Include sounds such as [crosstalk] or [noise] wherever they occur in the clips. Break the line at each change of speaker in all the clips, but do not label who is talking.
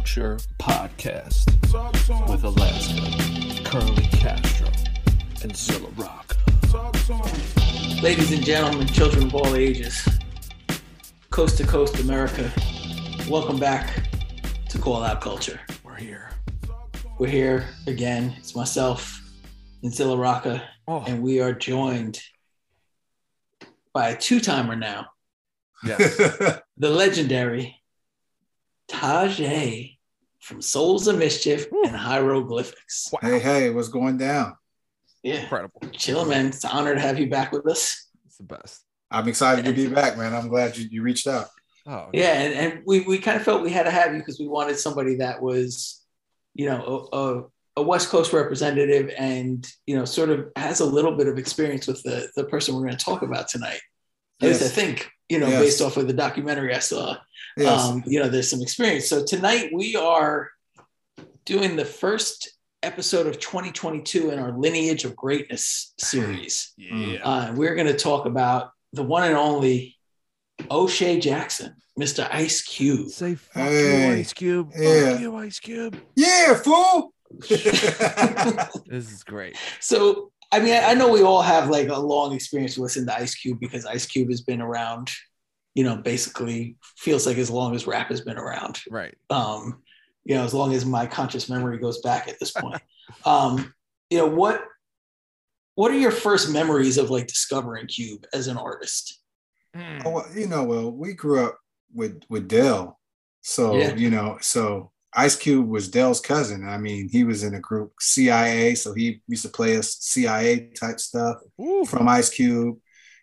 Culture Podcast with Alaska, Curly Castro, and Zilla Rocca.
Ladies and gentlemen, children of all ages, coast to coast America, welcome back to Call Out Culture.
We're here.
We're here again. It's myself and Zilla Rocca,
Oh,
and we are joined by a two timer now,
yes.
the legendary Tajay from Souls of Mischief and Hieroglyphics.
Wow.
Hey, hey, what's going down?
Yeah,
Incredible.
chill, man. It's an honor to have you back with us.
It's the best.
I'm excited to be back, man. I'm glad you, you reached out.
Oh,
Yeah, and, and we, we kind of felt we had to have you because we wanted somebody that was, you know, a, a, a West Coast representative and, you know, sort of has a little bit of experience with the, the person we're going to talk about tonight. At least I think, you know,
Yes.
based off of the documentary I saw,
Yes.
um, you know, there's some experience. So tonight we are doing the first episode of 2022 in our Lineage of Greatness series.
Yeah.
Uh, we're going to talk about the one and only O'Shea Jackson, Mr. Ice Cube.
Say fuck
Hey.
you, Ice Cube.
Yeah.
Fuck you, Ice Cube.
yeah, fool. [laughs] [laughs]
This is great.
So, I mean, I I know we all have like a long experience listening to Ice Cube because Ice Cube has been around, you know, basically feels like as long as rap has been around.
Right.
Um, you know, as long as my conscious memory goes back at this point. [laughs] um, you know, what what are your first memories of like discovering Cube as an artist?
Mm.
Oh, well, you know, well, we grew up with with Del, so
Yeah.
you know, so Ice Cube was Del's cousin. I mean, he was in a group CIA, so he used to play us CIA type stuff
Ooh.
from Ice Cube,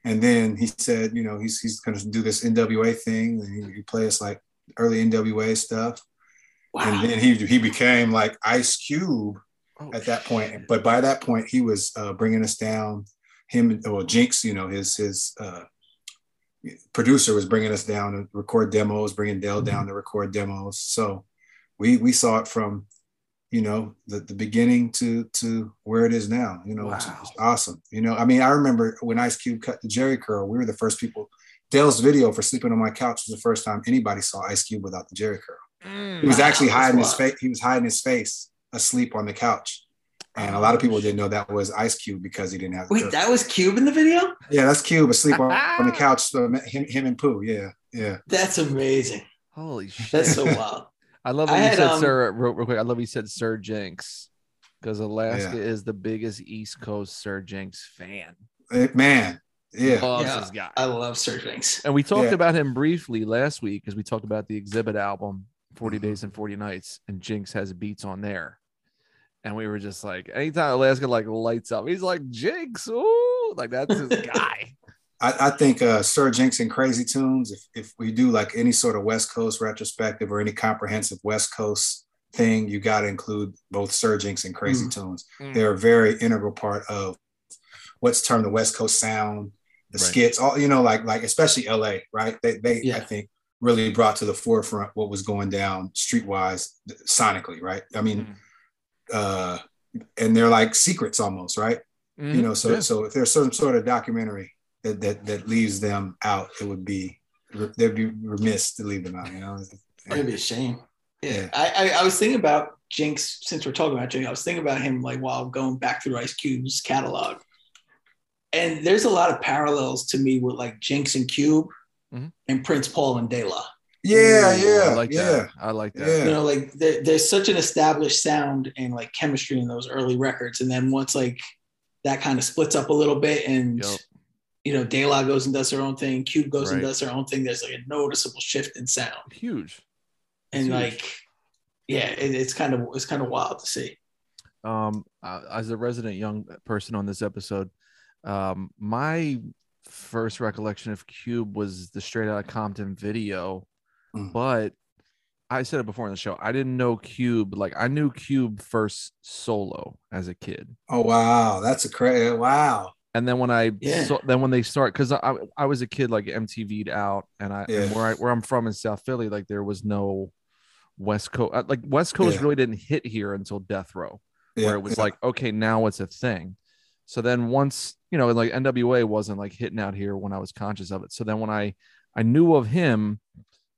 and then he said, you know, he's he's going to do this NWA thing, and he, he play us like early NWA stuff,
Wow.
and then he he became like Ice Cube
Oh,
at that point. But by that point, he was uh, bringing us down. Him, well, Jinx, you know, his his uh, producer was bringing us down to record demos, bringing Del down to record demos. So we we saw it from, you know, the, the beginning to to where it is now. You know, it's,
Wow.
it's awesome. You know, I mean, I remember when Ice Cube cut the Jheri curl, we were the first people. Del's video for sleeping on my couch was the first time anybody saw Ice Cube without the Jheri curl.
Mm.
He was
Wow,
actually
that's
hiding his face. He was hiding his face asleep on the couch, and a lot of people didn't know that was Ice Cube because he didn't have.
Wait, that was Cube in the video?
yeah, that's Cube asleep on, on the [laughs] couch. So him, him and Pooh. Yeah, yeah.
That's amazing.
Holy shit.
That's so wild.
I love
I
that you
had,
said
um,
Sir real, real quick. I love you said Sir Jinx because Alaska
Yeah.
is the biggest East Coast Sir Jinx fan.
Man, yeah.
Loves
Yeah.
this guy.
I love Sir Jinx.
And we talked
Yeah.
about him briefly last week because we talked about the Xzibit album, 40
Mhm.
Days and 40 Nights, and Jinx has beats on there. And we were just like, anytime Alaska like lights up, he's like, Jinx, ooh, like that's his [laughs] guy.
I, I think uh, Sir Jinx and Crazy Toones. If if we do like any sort of West Coast retrospective or any comprehensive West Coast thing, you got to include both Sir Jinx and Crazy Toones.
Mm.
They're a very integral part of what's termed the West Coast sound, the
Right.
skits, all you know, like like especially LA, right? They they
Yeah.
I think really brought to the forefront what was going down streetwise sonically, right? I mean, uh and they're like secrets almost, right? You know, so
Yeah.
so if there's some sort of documentary that that that leaves them out, it would be they'd be remiss to leave them out, you know.
It'd be a shame. Yeah.
Yeah.
I, I, I was thinking about Jinx, since we're talking about Jinx, I was thinking about him like while going back through Ice Cube's catalog. And there's a lot of parallels to me with like Jinx and Cube
Mhm.
and Prince Paul and De La.
Yeah, yeah,
I like
yeah.
that. I like that.
Yeah.
You know, like there, there's such an established sound and like chemistry in those early records. And then once like that kind of splits up a little bit and
Yup.
You know, De La goes and does her own thing, Cube goes and does her own thing, there's like a noticeable shift in sound.
Huge.
and
Huge.
like yeah it, it's kind of it's kind of wild to see
um uh, as a resident young person on this episode um my first recollection of cube was the straight out of compton video
Mm.
but i said it before in the show i didn't know cube like i knew cube first solo as a kid
Oh wow, that's a crazy wow.
And then when i
Yeah.
saw then when they start because I, I was a kid like mtv'd out and i and where i where i'm from in south philly like there was no west coast uh, like west coast
Yeah.
really didn't hit here until death row
Yeah,
where it was
yeah.
like, okay, now it's a thing. So then once, you know, like NWA wasn't like hitting out here when I was conscious of it. So then when I I knew of him,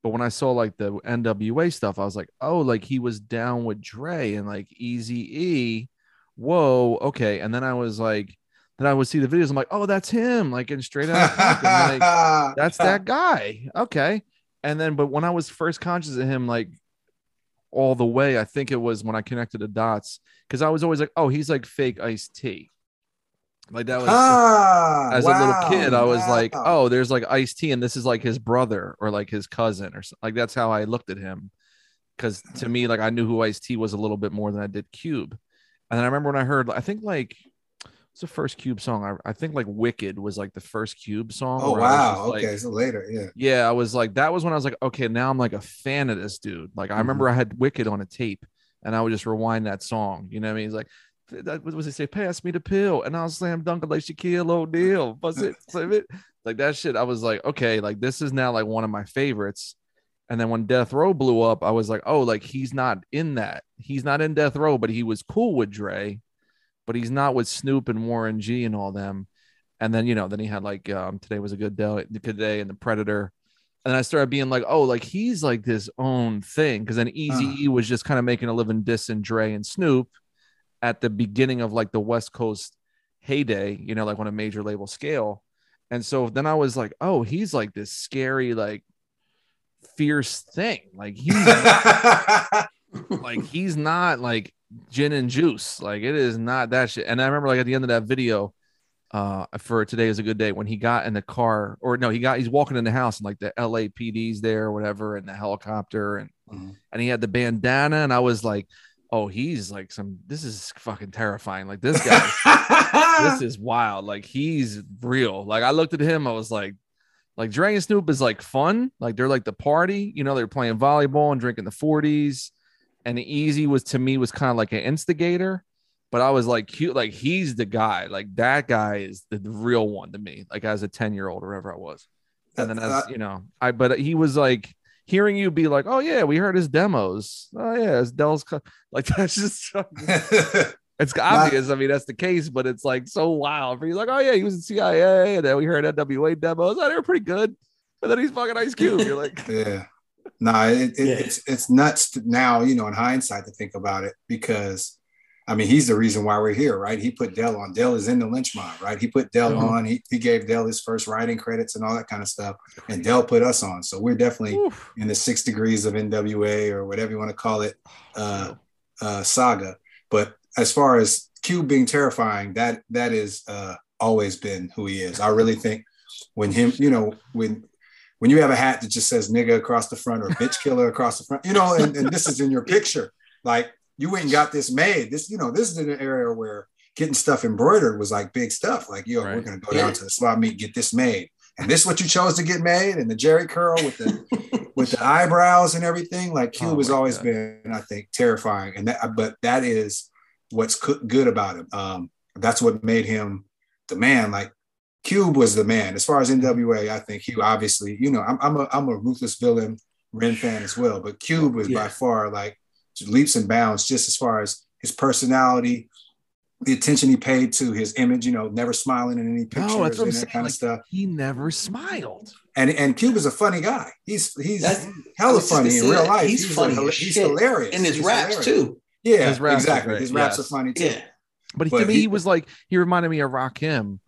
But when I saw like the NWA stuff, I was like, oh, like he was down with Dre and like Eazy E. Whoa, okay. And then I was like, then I would see the videos. I'm like, oh, that's him, like in straight out. like, [laughs] that's that guy. Okay. And then, but when I was first conscious of him, like all the way, I think it was when I connected the dots because I was always like, oh, he's like fake iced tea. Like that was
Ah,
as
wow,
a little kid, I was like, oh, there's like iced tea, and this is like his brother or like his cousin or something. Like that's how I looked at him. Because to me, like I knew who Ice T was a little bit more than I did Cube. And then I remember when I heard, I think like what's the first Cube song? I, I think like Wicked was like the first Cube song.
Oh
was
wow.
like-
okay, so later, yeah.
yeah, I was like, that was when I was like, okay, now I'm like a fan of this dude. Like, I mm-hmm. remember I had Wicked on a tape and I would just rewind that song. You know what I mean? He's like, that was he say? Pass me the pill, and I'll slam dunk it like Shaquille O'Neal. [laughs] Bust it, it. Like that shit. I was like, okay, like this is now like one of my favorites. And then when Death Row blew up, I was like, oh, like he's not in that. He's not in Death Row, but he was cool with Dre, but he's not with Snoop and Warren G and all them. And then you know, then he had like um, today was a good day, good day, and the Predator. And I started being like, oh, like he's like this own thing. Cause then Eazy E was just kind of making a living dissing Dre and Snoop at the beginning of like the West Coast heyday, you know, like on a major label scale. And so then I was like, oh, he's like this scary, like fierce thing. Like he's [laughs] like he's not like gin and juice. Like it is not that shit. And I remember like at the end of that video, uh, for today is a good day when he got in the car, or no, he got he's walking in the house and like the LAPD's there or whatever, and the helicopter, and
Mhm.
and he had the bandana, and I was like, oh, he's like some. This is fucking terrifying. Like this guy, [laughs] this is wild. Like he's real. Like I looked at him, I was like, like Dre and Snoop is like fun. Like they're like the party. You know, they're playing volleyball and drinking the 40s. And Eazy was to me was kind of like an instigator, but I was like cute. Like he's the guy. Like that guy is the, the real one to me. Like as a 10 year old or whatever I was. And then as you know, I but he was like hearing you be like, oh yeah, we heard his demos. Oh yeah, it's Del's co-" [laughs] like that's just [laughs] [laughs] it's obvious. I mean, that's the case, but it's like so wild. He's like, oh yeah, he was in CIA, and then we heard NWA demos. Oh, they were pretty good. And then he's fucking Ice Cube. You're like,
yeah. No, it, it,
Yeah.
it's it's nuts to- now, you know, in hindsight to think about it because I mean, he's the reason why we're here, right? He put Del on. Del is in the Lench Mob, right? He put Del
Mhm.
on. He, he gave Del his first writing credits and all that kind of stuff. And Del put us on. So we're definitely
oof.
in the six degrees of NWA or whatever you want to call it uh, uh, saga. But as far as Cube being terrifying, that that is uh, always been who he is. I really think when him, you know, when when you have a hat that just says nigga across the front or bitch killer across the front, you know, and, and this is in your picture, like you went and got this made. This, you know, this is in an area where getting stuff embroidered was like big stuff. Like, yo, we're gonna go
Yeah.
down to the swap meet, get this made. And this is what you chose to get made, and the Jheri curl with the [laughs] with the eyebrows and everything. Like Cube
Oh
has always
God.
been, I think, terrifying. And that, but that is what's good about him. Um, that's what made him the man. Like Cube was the man. As far as NWA, I think he obviously, you know, I'm, I'm a I'm a ruthless villain Ren fan as well, but Cube was by far like leaps and bounds just as far as his personality. The attention he paid to his image, you know, never smiling in any pictures
No, that's what I'm
and
saying.
that kind
Like,
of stuff.
he never smiled.
And and Cube is a funny guy. He's he's
That's-
hella funny in real life.
He's
a
funny
hila- he's
shit.
hilarious.
and his
He's
raps
hilarious.
too.
Yeah,
His raps
exactly. His raps
yes.
are funny too.
Yeah.
But, he,
But
to me,
he-
he was like he reminded me of Rakim,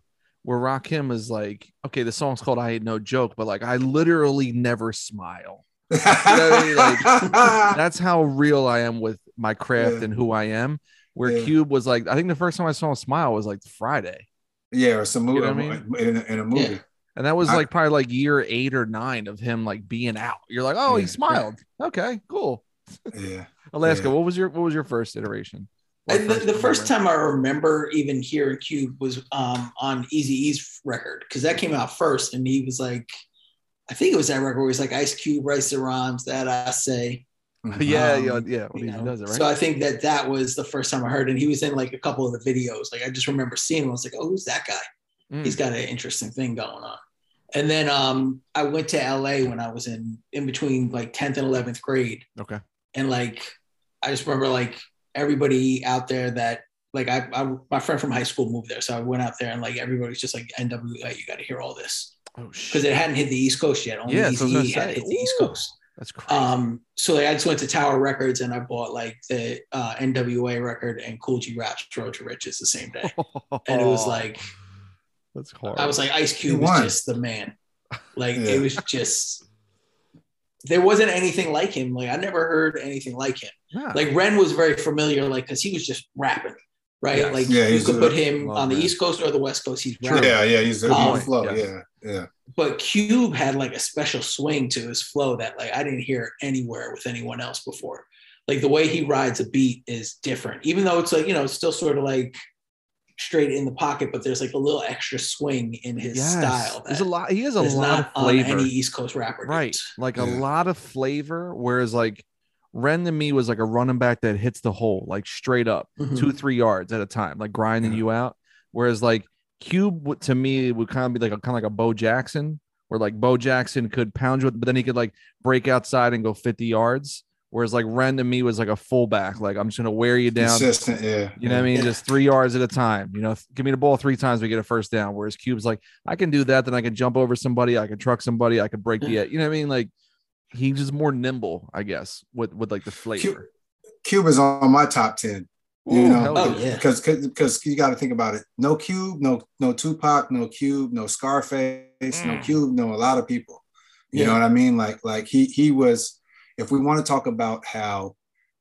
where Rakim is like, okay, the song's called "I Ain't No Joke," but like I literally never smile. know I mean? Like, [laughs] That's how real I am with my craft
Yeah.
and who I am. Where
Yeah.
Cube was like, I think the first time I saw him smile was like Friday,
yeah, or some movie
You know I mean?
in, a, in a movie.
Yeah.
and that was
I-
like probably like year eight or nine of him like being out. You're like, oh, he smiled. Okay, cool.
Yeah. [laughs]
Alaska, what was your what was your first iteration? Or
And the, the first time I remember even hearing Cube was um, on Eazy E's record because that came out first, and he was like, I think it was that record where he's like Ice Cube writes the rhymes that I say. [laughs]
yeah,
Um,
yeah, yeah. When
you
he
know?
does it, right?
So I think that that was the first time I heard, and he was in like a couple of the videos. Like I just remember seeing him. I was like, oh, who's that guy?
Mm.
He's got an interesting thing going on. And then um, I went to LA when I was in in between like 10th and 11th grade
okay.
and like I just remember like everybody out there that like I, I my friend from high school moved there, so I went out there and like everybody's just like NWA, you got to hear all this
Oh
because
shit.
it hadn't hit the East Coast yet. Only
Yeah,
Eazy
so I was
had hit the East. Coast.
That's crazy.
Um, so like, I just went to Tower Records and I bought like the uh, NWA record and Kool G Rap's Road to Riches the same day. [laughs] And it was like,
that's hard.
I was like, Ice Cube was just the man. Like [laughs]
Yeah.
it was just, there wasn't anything like him. Like I never heard anything like him.
yeah.
Like Ren was very familiar, like because he was just rapping, right?
Yes.
Like
Yeah,
you could
a-
put him
love
on the
Ren.
East Coast or the West Coast. He's
True.
rapping.
Yeah, yeah, he's a
Um,
flow.
yes.
Yeah, yeah.
But Cube had like a special swing to his flow that like I didn't hear anywhere with anyone else before. Like the way he rides a beat is different, even though it's like you know it's still sort of like straight in the pocket, but there's like a little extra swing in his
Yes.
style.
There's a lot. He has a
is
lot
not
of
on
flavor.
any East Coast rapper.
right
dudes.
like a lot of flavor whereas like ren to me was like a running back that hits the hole like straight up
Mhm.
two three yards at a time like grinding
Yeah.
you out whereas like cube to me would kind of be like a kind of like a bo jackson where like bo jackson could pound you with but then he could like break outside and go 50 yards whereas like ren to me was like a fullback like i'm just gonna wear you down
Consistent, yeah.
you know what I mean?
Yeah.
Just three yards at a time. You know, give me the ball three times, we get a first down. Whereas Cube's like, I can do that, then I can jump over somebody, I can truck somebody, I can break the, you know what I mean? Like he's just more nimble, I guess, with with like the flavor.
Cube is on my top ten. You
Ooh,
know,
hell
Oh, yeah.
because because you got to think about it. No Cube, no no Tupac, no Cube, no Scarface, no
Mm.
Cube, no a lot of people. You
Yeah.
know what I mean? Like like he he was. If we want to talk about how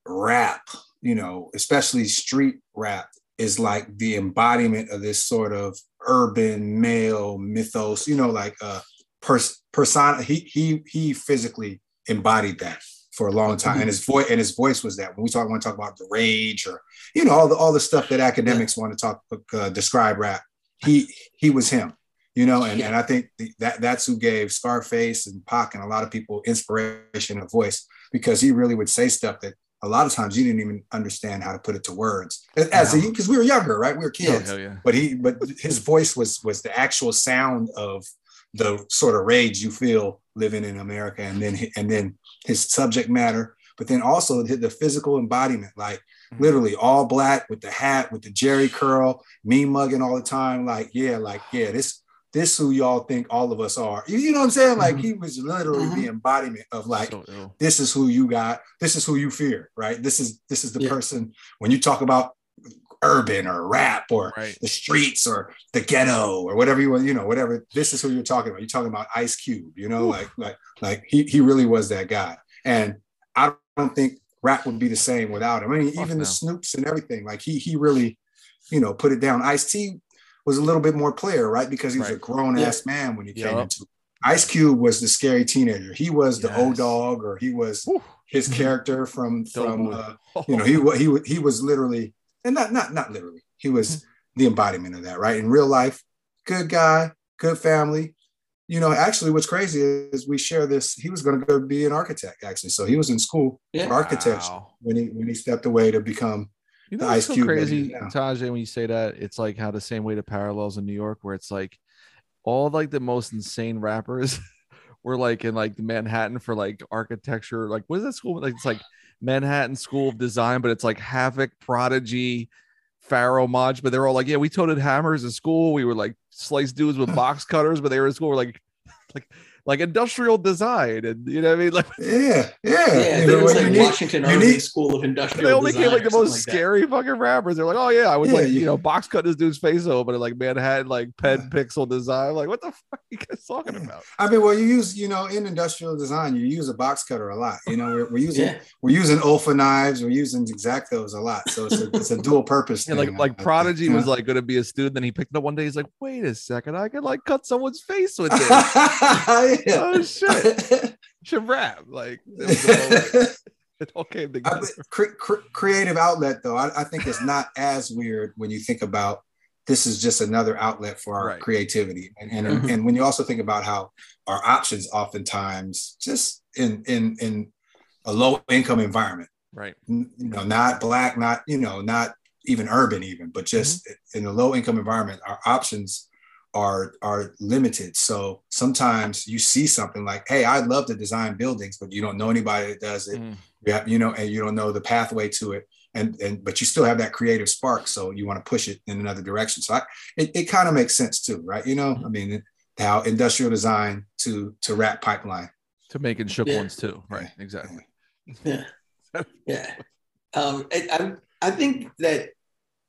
rap, you know, especially street rap, is like the embodiment of this sort of urban male mythos. You know, like uh, pers- persona. He he he physically embodied that for a long time, and his voice and his voice was that. When we talk want to talk about the rage or you know all the all the stuff that academics want to talk uh, describe rap, he he was him. You know, and,
Yeah.
and I think that that's who gave Scarface and Pac and a lot of people inspiration of voice because he really would say stuff that a lot of times you didn't even understand how to put it to words as
Yeah.
because we were younger, right? We were kids
hell yeah.
but he but his voice was was the actual sound of the sort of rage you feel living in America and then and then his subject matter but then also the, the physical embodiment like
Mm-hmm.
literally all black with the hat with the jheri curl me mugging all the time like yeah like yeah this this who y'all think all of us are you, know what i'm saying like
Mhm.
he was literally
Mhm.
the embodiment of like
so
this is who you got this is who you fear right this is this is the
Yeah.
person when you talk about urban or rap or
Right.
the streets or the ghetto or whatever you want you know whatever this is who you're talking about you're talking about ice cube you know
Ooh.
like like like he, he really was that guy and i don't think rap would be the same without him i mean
Fuck
even
no.
the snoops and everything like he he really you know put it down ice t was a little bit more player right because he was a grown ass man when he came
Yup.
into it. ice cube was the scary teenager he was the old dog or he was
Whew.
his [laughs] character from from uh, [laughs] you know he he he was literally and not not not literally he was the embodiment of that right in real life good guy good family you know actually what's crazy is we share this he was going to go be an architect actually so he was in school
Yeah.
for architecture
Wow.
when he when he stepped away to become
You know, it's so
Cube that he
crazy. Tajay, when you say that, it's like how the same way the parallels in New York, where it's like all like the most insane rappers [laughs] were like in like Manhattan for like architecture. Like, what is that school? Like, it's like Manhattan School of Design, but it's like Havoc, Prodigy, Pharoahe Monch, but they're all like, yeah, we toted hammers in school. We were like sliced dudes with box cutters, but they were in school, were like, [laughs] like, like industrial design, and you know what I mean? [laughs] Like,
yeah yeah,
Yeah,
You
it
know,
was like
you
Washington
you
Irving
need-
School of Industrial
they only came like the most
like that.
scary fucking rappers. They're like, oh yeah, I was
Yeah,
like,
you-
you know, box cut this dude's face open and like Manhattan, like pen pixel design. Like, what the fuck are you guys talking
Yeah.
about?
I mean, well, you use, you know, in industrial design, you use a box cutter a lot. You know, we're, we're using
Yeah,
we're using Olfa knives, we're using exactos a lot. So it's a, it's a dual purpose. Thing,
like, like Prodigy was like going to be a student, then he picked up one day. He's like, wait a second, I could like cut someone's face with [laughs] this. [laughs]
yeah.
oh shit, [laughs] should rap like [laughs] it, all, like, it all came together.
mean, cre- cre- creative outlet, though, I, I think it's [laughs] not as weird when you think about this is just another outlet for our
Right.
creativity, and and,
Mhm.
and when you also think about how our options oftentimes just in in in a low income environment,
Right.
you know, not black, not you know, not even urban, even, but just in a low income environment, our options are are limited. So sometimes you see something like, "Hey, I'd love to design buildings," but you don't know anybody that does it.
Mm.
Yeah, you know, and you don't know the pathway to it, and and but you still have that creative spark, so you want to push it in another direction. So I, it it kind of makes sense too, right? You know, I mean, how industrial design to to rap pipeline.
to making shook
Yeah.
ones too. Right. Exactly.
Yeah, [laughs] yeah. Um, I, I I think that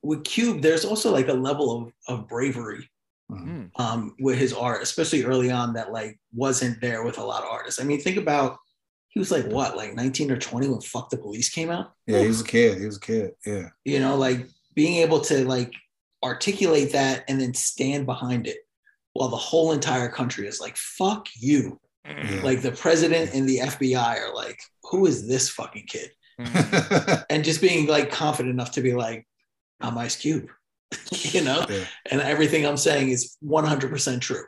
with Cube, there's also like a level of of bravery
Mhm.
Mm.
um, with his art, especially early on, that like wasn't there with a lot of artists. I mean, think about he was like what, like 19 or 20 when "Fuck the Police" came out.
Yeah, he was a kid. He was a kid. Yeah.
You know, like being able to like articulate that and then stand behind it, while the whole entire country is like "fuck you."
Yeah.
Like the president and the FBI are like, "Who is this fucking kid?"
Mm. [laughs]
and just being like confident enough to be like, I'm Ice Cube, [laughs] you know,
yeah.
and everything I'm saying is 100% true.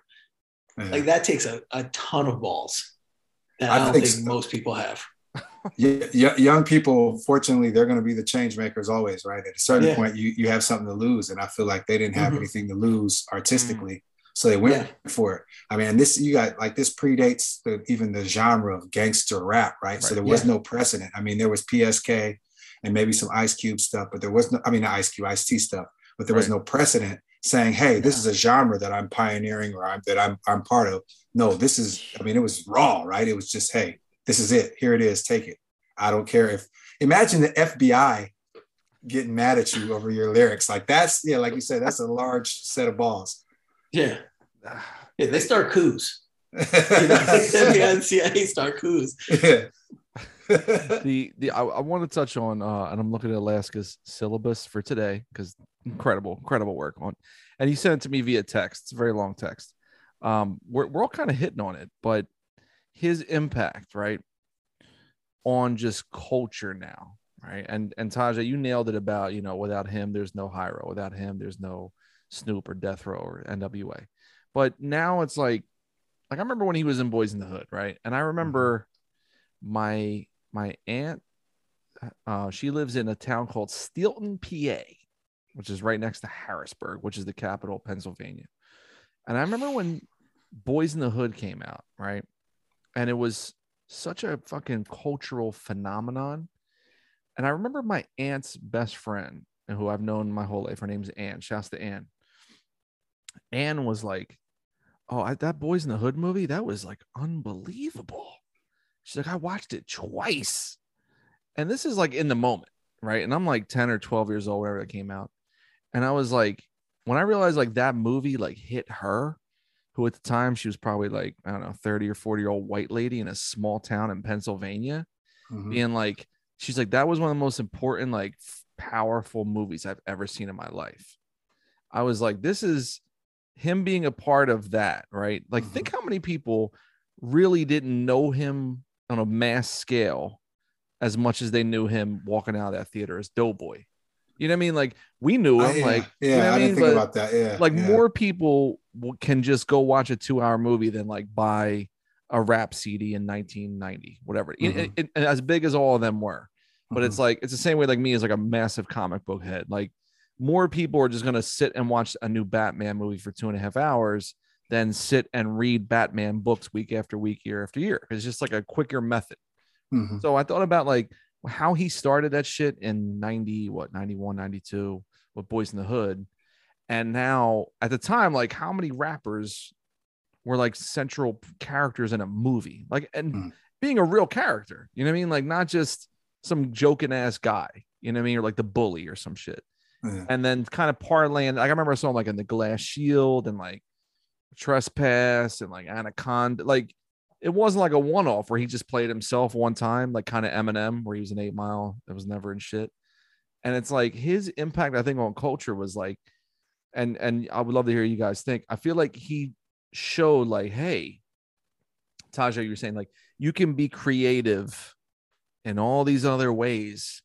yeah.
Like that takes a, a ton of balls that I,
I
don't
think
think,
so.
most people have. [laughs]
Y- y- young people, fortunately, they're going to be the change makers always, right? At a certain
Yeah.
point, you you have something to lose, and I feel like they didn't have
Mhm.
anything to lose artistically, so they went
Yeah.
for it. I mean, this you got like this predates the, even the genre of gangster rap, right? So there was
Yeah.
no precedent. I mean, there was PSK and maybe some Ice Cube stuff, but there was no. I mean, Ice Cube, Ice T stuff, but there was no precedent saying, "Hey, this is a genre that I'm pioneering or I'm, that I'm I'm part of." No, this is. I mean, it was raw, right? It was just, "Hey, this is it. Here it is. Take it." I don't care if imagine the FBI getting mad at you over your lyrics. Like that's yeah, like you said, that's a large set of balls.
Yeah. Yeah. They start coups. [laughs] You know, the [laughs]
yeah.
CIA start coups. [laughs]
the the I, I want to touch on uh and I'm looking at Alaska's syllabus for today because incredible incredible work on and he sent it to me via text. It's a very long text. Um we're, we're all kind of hitting on it but his impact right on just culture now right? And and Tajay you nailed it about you know without him there's no Hiero without him there's no Snoop or Death Row or NWA but now it's like like I remember when he was in Boys in the Hood right? And I remember my my aunt uh, she lives in a town called Steelton, PA, which is right next to Harrisburg, which is the capital of Pennsylvania. And I remember when Boys in the Hood came out, right? And it was such a fucking cultural phenomenon. And I remember my aunt's best friend, who I've known my whole life. Her name's Ann. Shouts to Ann. Ann was like, "Oh, I, that Boys in the Hood movie, that was like unbelievable." She's like, I watched it twice. And this is like in the moment, right? And I'm like 10 or 12 years old, whenever it came out. And I was like, when I realized like that movie like hit her, who at the time she was probably like, I don't know, 30 or 40 year old white lady in a small town in Pennsylvania,
Mhm.
being like, she's like, that was one of the most important, like powerful movies I've ever seen in my life. I was like, this is him being a part of that, right? Like,
Mhm.
think how many people really didn't know him on a mass scale as much as they knew him walking out of that theater as Doughboy. You know what I mean? Like we knew
Uh,
him,
yeah,
like
yeah,
you know
I,
I
didn't think
But,
about that. Yeah,
like
yeah.
more people can just go watch a two-hour movie than like buy a rap CD in 1990, whatever. And-
Mhm.
and- and as big as all of them were, but it's
Mhm.
like it's the same way like me is like a massive comic book head. Like more people are just gonna sit and watch a new Batman movie for two and a half hours than sit and read Batman books week after week, year after year. It's just like a quicker method.
Mhm.
So I thought about like how he started that shit in 90, what, 91, 92 with Boys in the Hood. And now at the time, like how many rappers were like central characters in a movie? Like, and
Mm.
being a real character, you know what I mean? Like, not just some joking ass guy, you know what I mean? Or like the bully or some shit. And then kind of parlaying. Like, I remember I saw him like in the Glass Shield and like Trespass and like Anaconda. Like, it wasn't like a one off where he just played himself one time, like kind of Eminem, where he was an eight mile that was never in shit. And it's like his impact, I think, on culture was like, and and I would love to hear you guys think. I feel like he showed like, hey, Tajay, you're saying like you can be creative in all these other ways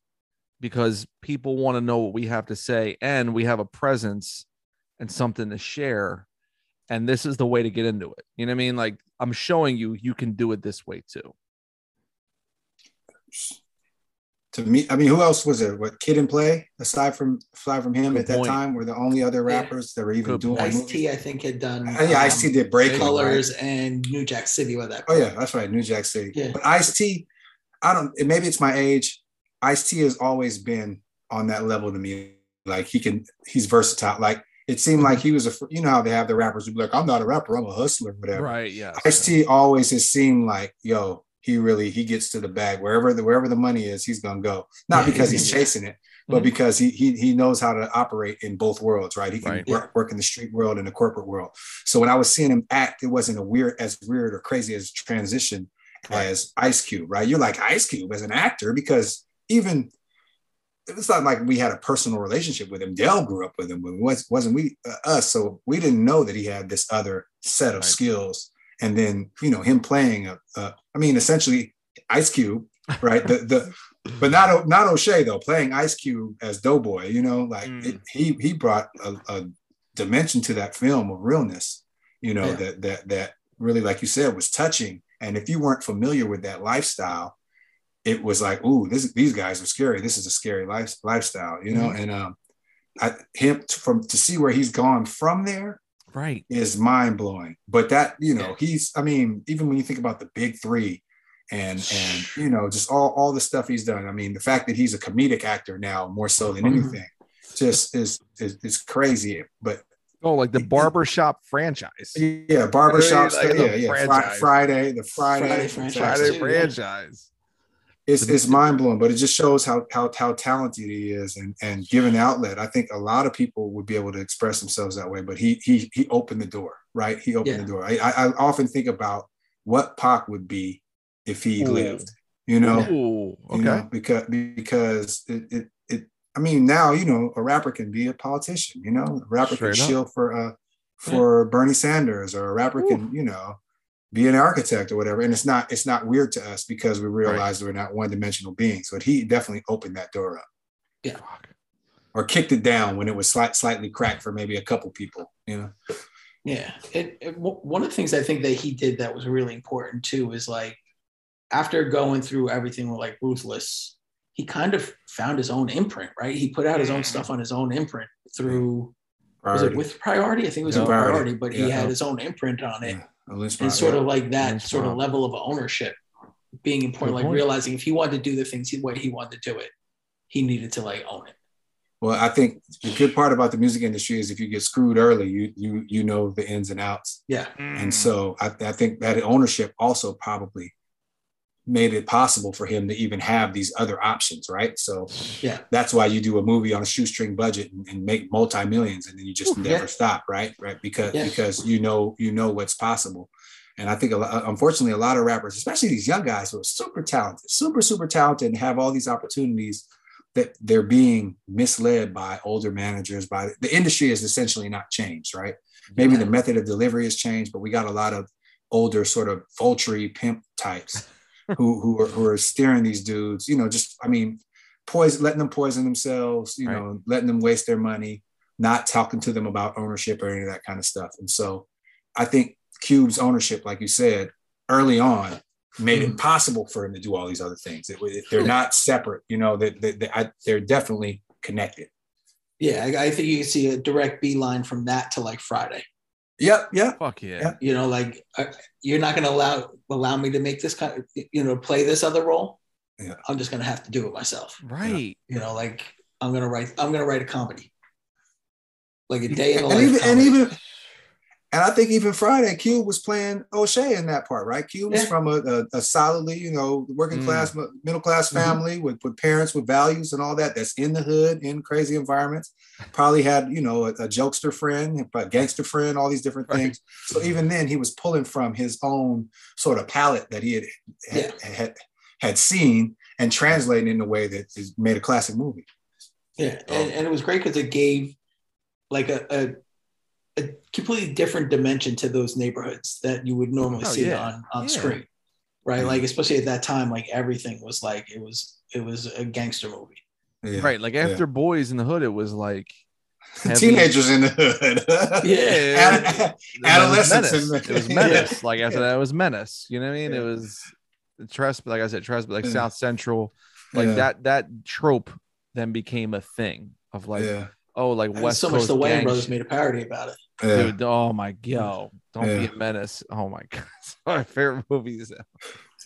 because people want to know what we have to say and we have a presence and something to share and this is the way to get into it you know what i mean like i'm showing you you can do it this way too
To me, I mean, who else was it? What Kid and Play aside from aside from him
Good
at that
point.
time were the only other
Yeah.
rappers that were even
Good
doing
point.
Ice
movies?
T, I think, had done
Uh, yeah, Ice T
um,
did Breaking. right?
Colors and New Jack City with that.
Oh yeah, that's right, New Jack City.
Yeah.
But Ice T, I don't. Maybe it's my age. Ice T has always been on that level to me. Like he can, he's versatile. Like it seemed like he was a. You know how they have the rappers who be like, "I'm not a rapper, I'm a hustler," whatever.
right yeah
Ice T always has seemed like, yo, he really he gets to the bag wherever the wherever the money is, he's gonna go. Not because
he's-
chasing it, but
Mhm.
because he he he knows how to operate in both worlds, right? He can
Right.
work, work in the street world and the corporate world. So when I was seeing him act, it wasn't a weird as weird or crazy as transition
Right.
as Ice Cube, right? You're like Ice Cube as an actor because even it's not like we had a personal relationship with him. Del grew up with him, but it was, wasn't we uh, us? So we didn't know that he had this other set of
Right.
skills. And then you know him playing a, a I mean, essentially Ice Cube, right? the the [laughs] but not not O'Shea though, playing Ice Cube as Doughboy. You know, like
Mm.
it, he he brought a, a dimension to that film of realness. You know
Yeah.
that that that really, like you said, was touching. And if you weren't familiar with that lifestyle, it was like, ooh, this these guys are scary. This is a scary life, lifestyle, you know. And um, I him from to see where he's gone from there
Right.
is mind blowing. But that you know, he's I mean, even when you think about the big three, and and you know, just all all the stuff he's done. I mean, the fact that he's a comedic actor now more so than
Mhm.
anything, just is is, is crazy. But
Oh, like the barbershop franchise.
yeah, barbershop
Like
Yeah, yeah.
Franchise.
Friday, the Friday,
Friday
franchise.
franchise.
Friday
too, yeah.
franchise.
It's it's mind blowing, but it just shows how how how talented he is, and and given outlet, I think a lot of people would be able to express themselves that way. But he he he opened the door, right? He opened
Yeah.
the door. I, I often think about what Pac would be if he
Ooh.
lived, you know,
Ooh, okay.
you know, because because it, it it I mean now you know a rapper can be a politician, you know, a rapper
Straight
can
up.
shield for uh for Bernie Sanders, or a rapper can you know be an architect or whatever. And it's not it's not weird to us because we realize we're not one dimensional beings. But he definitely opened that door up
Fuck.
or kicked it down when it was slight, slightly cracked for maybe a couple people. You know,
Yeah, it, it, w- one of the things I think that he did that was really important too is like after going through everything with like Ruthless, he kind of found his own imprint, right? He put out his own stuff on his own imprint through was it with Priority? I think it was
Yeah.
with
Priority.
Priority, but he had his own imprint on it,
Yeah, a lynch
and sort
yeah.
of like that sort of level of ownership being important,
Good
like
point.
realizing if he wanted to do the things the way he wanted to do it, he needed to like own it.
Well, I think the good part about the music industry is if you get screwed early, you you you know the ins and outs.
Yeah,
And so I, I think that ownership also probably made it possible for him to even have these other options, right? So
yeah,
that's why you do a movie on a shoestring budget and, and make multi millions, and then you just
Ooh,
never
yeah.
stop, right? Right? Because
Yeah.
because you know you know what's possible. And I think, a lot, uh, unfortunately, a lot of rappers, especially these young guys who are super talented, super super talented, and have all these opportunities, that they're being misled by older managers. By the industry has essentially not changed, right? Maybe the method of delivery has changed, but we got a lot of older sort of vulture pimp types who who are, who are steering these dudes. You know, just I mean, poison, letting them poison themselves. You
Right.
know, letting them waste their money, not talking to them about ownership or any of that kind of stuff. And so, I think Cube's ownership, like you said early on, made it mm. possible for him to do all these other things. It, it- they're not separate. You know, that they, they, I- they're definitely connected.
yeah. I, I think you can see a direct beeline from that to like Friday.
Yep. Yep.
Fuck yeah.
Yeah.
You know, like uh, you're not going to allow allow me to make this kind of you know play this other role.
Yeah.
I'm just going to have to do it myself.
Right.
You know, like I'm going to write I'm going to write a comedy, like a day in the
and
life.
even and even and I think even Friday, Cube was playing O'Shea in that part, right? Cube was
Yeah.
from a, a, a solidly, you know, working
Mm.
class, middle class
Mhm.
family with, with parents with values and all that. That's in the hood, in crazy environments. Probably had, you know, a, a jokester friend, a gangster friend, all these different
Right.
things. So even then, he was pulling from his own sort of palette that he had had, had, had seen and translating in a way that is made a classic movie.
Yeah, and, and it was great because it gave like a, a a completely different dimension to those neighborhoods that you would normally
Oh,
see
yeah.
on on
Yeah.
screen, right?
Yeah.
Like especially at that time, like everything was like it was it was a gangster movie.
Yeah.
Right. Like after Boys in the Hood, it was like [laughs] heavy-
Teenagers in the hood. [laughs]
Yeah.
Ad-
it was [laughs] menace. It was menace. Like after
Yeah.
that, it was menace. You know what I mean? It
Yeah.
was Tresp, like I said, Tresp, like
Yeah.
South Central, like
Yeah.
that. That trope then became a thing of like,
yeah.
oh, like
And
West
so much the
Wayans
brothers made a parody about it.
Yeah.
Dude, oh my god, don't be a menace. Oh my god, [laughs] it's my favorite movies.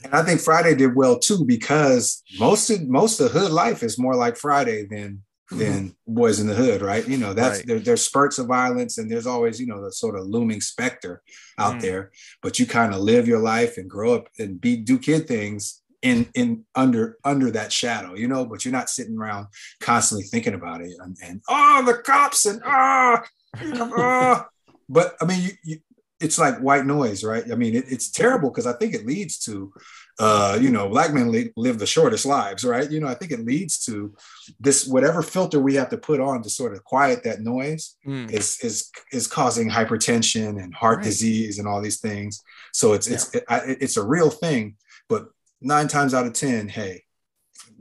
And I think Friday did well too because most of most of hood life is more like Friday than than Boys in the Hood, right? You know, that's
Right.
there, there's spurts of violence and there's always, you know, the sort of looming specter out
Mm.
there. But you kind of live your life and grow up and be do kid things in in under under that shadow, you know, but you're not sitting around constantly thinking about it and, and oh the cops and ah ah. [laughs] but I mean you, you it's like white noise, right? I mean, it, it's terrible because I think it leads to, uh, you know, black men li- live the shortest lives, right? You know, I think it leads to this whatever filter we have to put on to sort of quiet that noise
Mm.
is is is causing hypertension and heart
Right.
disease and all these things. So it's it's it, I- it's a real thing, but nine times out of ten, hey,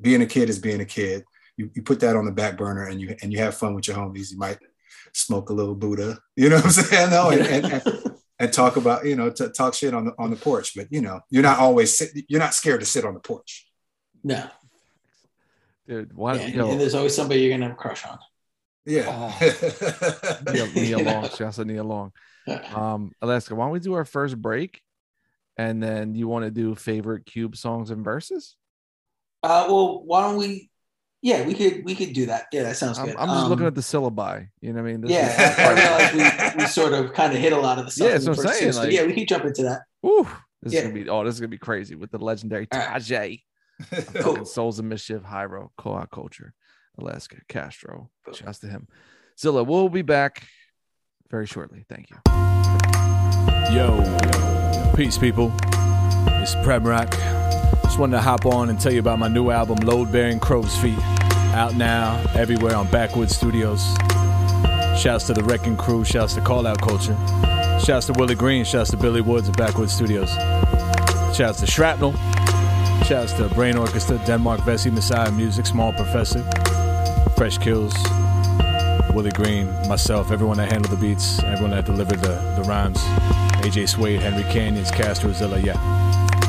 being a kid is being a kid. You, you put that on the back burner and you and you have fun with your homies. You might smoke a little Buddha, you know what I'm [laughs] saying? No, and, and, and, and talk about you know to talk shit on the on the porch. But you know you're not always sit, you're not scared to sit on the porch.
no.
Dude, why
Yeah, and,
yo,
and there's always somebody you're gonna have a crush on.
Yeah.
Nia, Nia
You know?
Long, shouts to Nia Long. Um, Alaska, why don't we do our first break? And then you want to do favorite cube songs and verses?
Uh, well, why don't we? Yeah, we could we could do that. Yeah, that sounds
I'm,
good.
I'm just
Um,
looking at the syllabi. You know what I mean? This
Yeah, [laughs] I, I
is-
realize we, we sort of kind of hit a lot of the stuff.
Yeah,
in
that's what I'm saying,
two,
like-
yeah, we can jump into that.
Woo, this
Yeah.
is gonna be oh, this is gonna be crazy with the legendary
All right.
Tajay, [laughs]
Cool.
Souls of Mischief, Hiero, Koa Culture, Alaska, Castro. Shouts to him. Zilla, we'll be back very shortly. Thank you.
Yo, peace, people. It's Prem Rock. Just wanted to hop on and tell you about my new album, Load Bearing Crow's Feet. Out now, everywhere on Backwoodz Studioz. Shouts to the Wrecking Crew, shouts to Call Out Culture. Shouts to Willie Green, shouts to Billy Woods at Backwoodz Studioz. Shouts to Shrapnel. Shouts to Brain Orchestra, Denmark Vesey, Messiah Music, Small Professor, Fresh Kills, Willie Green, myself, everyone that handled the beats, everyone that delivered the, the rhymes. AJ Suede, Henry Canyons, Castro Zilla, yeah.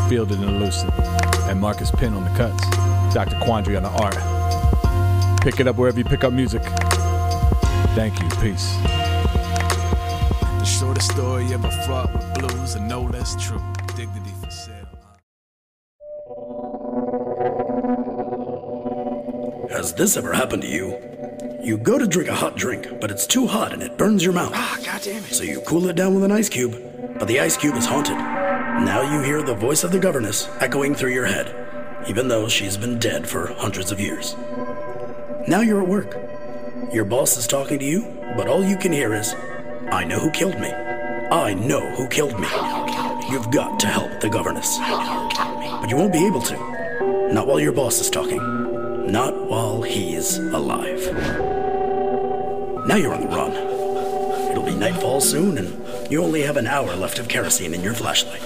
Fielded and Elusive. And Marcus Pin on the cuts. Dr. Quandry on the art. Pick it up wherever you pick up music. Thank you. Peace. The shortest story ever fraught with blues and no less true. Dignity for sale.
Has this ever happened to you? You go to drink a hot drink, but it's too hot and it burns your mouth. Ah, goddammit. So you cool it down with an ice cube, but the ice cube is haunted. Now you hear the voice of the governess echoing through your head, even though she's been dead for hundreds of years. Now you're at work. Your boss is talking to you, but all you can hear is, I know who killed me. I know who killed me. You've got to help the governess. But you won't be able to. Not while your boss is talking. Not while he's alive. Now you're on the run. It'll be nightfall soon, and you only have an hour left of kerosene in your flashlight.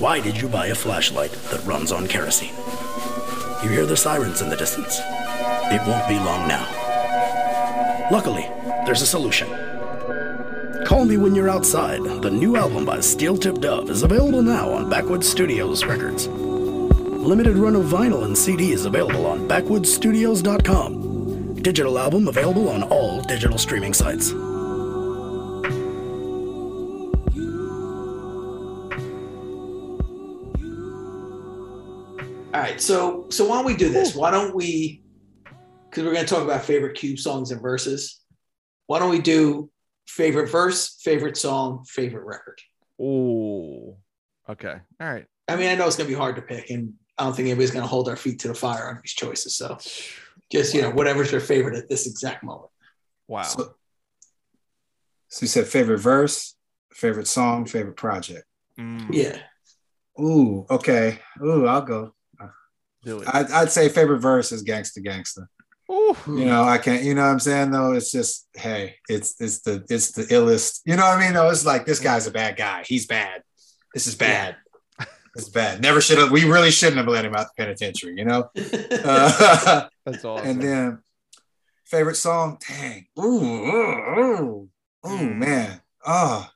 Why did you buy a flashlight that runs on kerosene? You hear the sirens in the distance. It won't be long now. Luckily, there's a solution. Call Me When You're Outside, the new album by Steel Tip Dove, is available now on Backwoodz Studioz Records. Limited run of vinyl and CD is available on backwoodsstudios.com. Digital album available on all digital streaming sites.
All right, so so why don't we do this? Why don't we? Because we're going to talk about favorite Cube songs and verses. Why don't we do favorite verse, favorite song, favorite record?
Oh, okay. All right.
I mean, I know it's going to be hard to pick, and I don't think anybody's going to hold our feet to the fire on these choices. So just you know, whatever's your favorite at this exact moment.
Wow.
So, so you said favorite verse, favorite song, favorite project.
Mm,
Yeah,
Ooh, okay. Ooh, I'll go.
Do it.
I'd, I'd say favorite verse is Gangsta Gangsta.
Ooh.
You know, I can't. You know what I'm saying? Though it's just, hey, it's it's the it's the illest. You know what I mean? No, it's like this guy's a bad guy. He's bad. This is bad. It's bad. Never should have. We really shouldn't have let him out the penitentiary. You know. [laughs] Uh,
That's awesome.
and then favorite song, dang, ooh, ooh, ooh, ooh
Mm.
man, oh,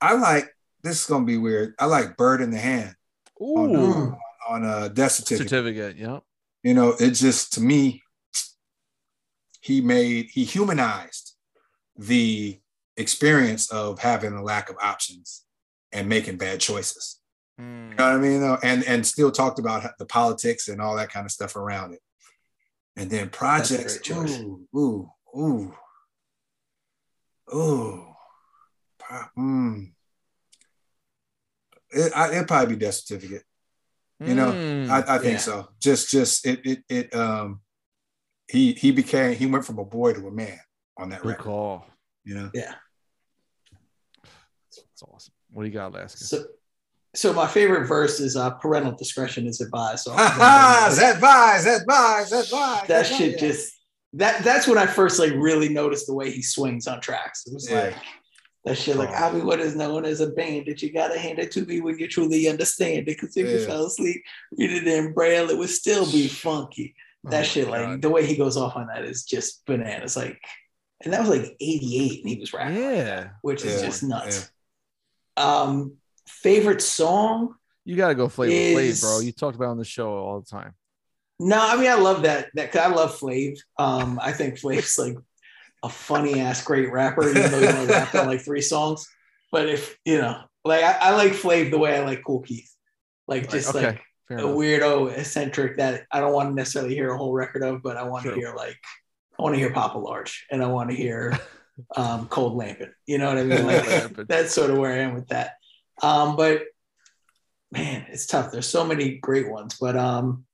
I like. This is gonna be weird. I like "Bird in the Hand"
Ooh.
On a death certificate.
Certificate. Yep.
You know, it just to me, he made he humanized the experience of having a lack of options and making bad choices.
Mm.
You know what I mean? And and still talked about the politics and all that kind of stuff around it. And then projects. Ooh, ooh, ooh, ooh. Mm. It, I, it'd probably be death certificate. You know,
Mm.
I, I think
Yeah.
so. Just, just it, it, it. Um, he he became he went from a boy to a man on that
good
record.
call.
You know.
Yeah.
That's awesome. What do you got, Alaska?
So, so my favorite verse is uh, "Parental discretion is advised." So
Ha ha! That vibes, [laughs] that vibes, that
shit just that that's when I first like really noticed the way he swings on tracks. It was
Yeah.
like that shit like
Oh.
I'll be what is known as a band that You gotta hand it to me when you truly understand it. Because if you fell asleep, read it in braille, it would still be funky.
Oh
That
my
shit, like
God.
the way he goes off on that is just bananas. Like, and that was like 88 and he was rapping, like
Yeah.
that, which is
Yeah.
just nuts. Um, favorite song?
You gotta go Flavor Flav,
Is-
bro. You talked about it on the show all the time.
No, I mean I love that. That 'cause I love Flav. Um, I think Flav's like a funny ass great rapper, even though he only rapped on like three songs. But if you know, like I, I like Flav the way I like Kool Keith, like
Right,
just
okay,
like a
enough.
weirdo eccentric that I don't want to necessarily hear a whole record of, but I want
True.
to hear like I want to hear Papa Large and I want to hear [laughs] um, Cold Lampin. You know what I [laughs] mean? Like, that's sort of where I am with that. Um, but man, it's tough. There's so many great ones, but um,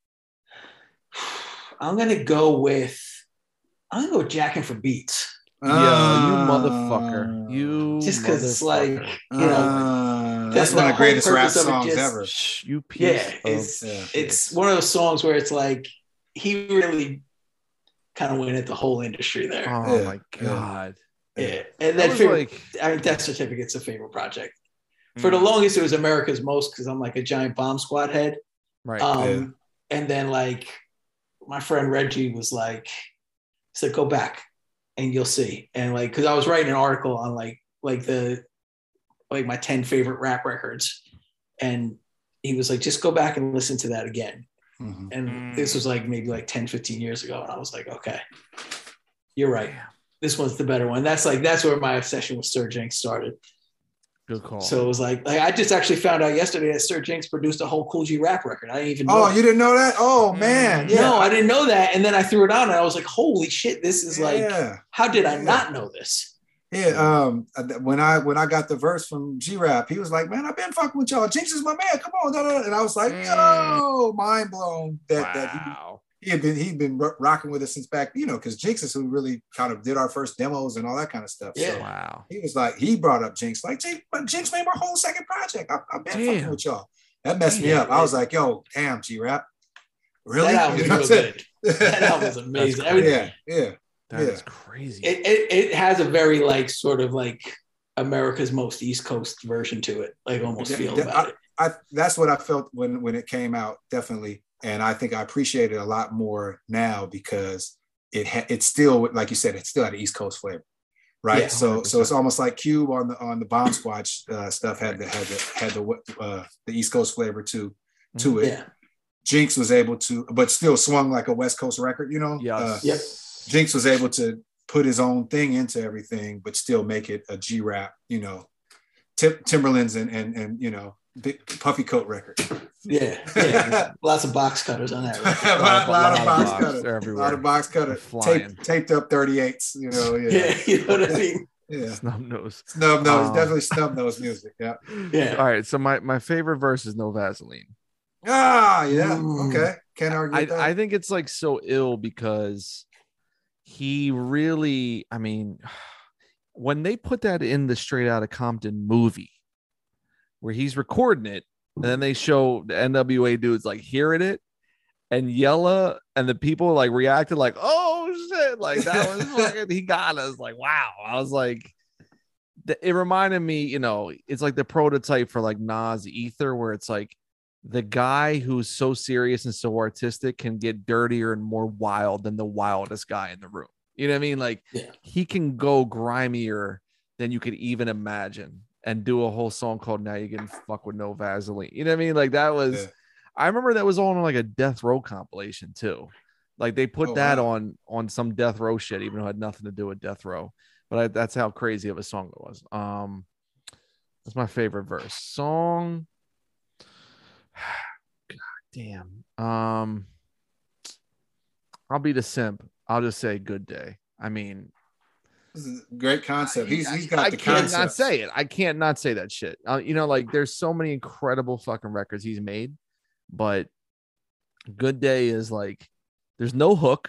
[sighs] I'm gonna go with I'm gonna go Jacking for Beats
Yo, you
Uh,
motherfucker. You
just because it's like you know
Uh,
that's
that's one
the
of the greatest rap
purpose of it
songs
just-
ever.
Shh, you piece
yeah,
of
it's
yeah.
it's one of those songs where it's like he really kind of went at the whole industry there.
Oh
Yeah,
my god.
yeah, and
That
then
was
favorite,
like
I mean, Death Certificate's a favorite project. For
Mm.
the longest, it was America's Most because I'm like a giant bomb squad head.
right.
Um,
Yeah.
and then like my friend Reggie was like, said, go back and you'll see. And like, cause I was writing an article on like, like the, like my 10 favorite rap records. And he was like, just go back and listen to that again.
Mhm.
And this was like maybe like 10, 15 years ago. And I was like, okay, you're right. This one's the better one. That's like, that's where my obsession with Sir Jinx started.
Good call.
So it was like, like I just actually found out yesterday that Sir Jinx produced a whole Kool G Rap record. I didn't even know.
Oh,
that.
you didn't know that? Oh
Mm.
man, yeah.
No, I didn't know that. And then I threw it on and I was like, holy shit, this is like, how did I
Yeah.
not know this?
yeah. Um, when I when I got the verse from G Rap, he was like, "Man, I've been fucking with y'all. Jinx is my man. Come on!" da, da, da." And I was like,
Mm.
"Yo, mind blown that that he,
wow.
He had been he'd been rocking with us since back, you know, because Jinx is who really kind of did our first demos and all that kind of stuff.
Yeah.
So
Wow.
he was like, he brought up Jinx, like, Jinx, but Jinx made my whole second project. I, I've been fucking with y'all. That messed me
Damn,
up. I was like, yo, damn, G Rap. Really?
That album
You
was
know
real
what I'm saying?
good. That album was [laughs] amazing. I mean,
yeah, yeah.
That is
Yeah.
crazy.
it, it, it has a very like sort of like America's most East Coast version to it, like almost
Yeah,
feel
yeah,
about it.
I that's what I felt when when it came out, definitely. And I think I appreciate it a lot more now because it ha- it's still like you said, it's still had an East Coast flavor, right?
Yeah,
so so
100%.
it's almost like Cube on the on the Bomb Squad uh, stuff had the had the had the uh, the East Coast flavor to to it.
Yeah.
Jinx was able to, but still swung like a West Coast record, you know. Uh,
yes.
Yep.
Jinx was able to put his own thing into everything, but still make it a G rap, you know, Tim- Timberlands and and and you know, big puffy coat record.
Yeah. Yeah. [laughs] Lots of box cutters on that. [laughs]
a
record.
lot, lot of
lot of
box
box.
cutter,
They're
a
everywhere.
lot of box cutter, taped, taped up 38s, you know, yeah,
Yeah. [laughs] You know what I mean?
yeah.
Snub nose.
Snub nose,
Um,
definitely snub nose music. Yeah.
Yeah.
All right. So my my favorite verse is no Vaseline.
Ah, yeah.
Mm.
Okay. Can't argue
I,
that.
I think it's like so ill because he really, I mean, [sighs] when they put that in the Straight Outta Compton movie where he's recording it, and then they show the NWA dudes like hearing it and Yella and the people like reacted like, oh shit, like that was [laughs] fucking, he got us. Like, wow. I was like, it reminded me, you know, it's like the prototype for like Nas Ether, where it's like the guy who's so serious and so artistic can get dirtier and more wild than the wildest guy in the room. You know what I mean? Like
Yeah.
he can go grimier than you could even imagine and do a whole song called Now You Getting Fuck with No Vaseline. You know what I mean? Like that was
Yeah.
I remember that was on like a death row compilation too. Like they put
Oh,
that
wow.
on on some death row shit, even though it had nothing to do with death row. But I, that's how crazy of a song it was. Um, that's my favorite verse. Song. [sighs] God damn. Um, I'll be the simp. I'll just say good day. I mean,
This is a great concept. He's he's got
I
the
can't
concept.
not say it. I can't not say that shit. Uh, you know, like there's so many incredible fucking records he's made, but Good Day is like there's no hook.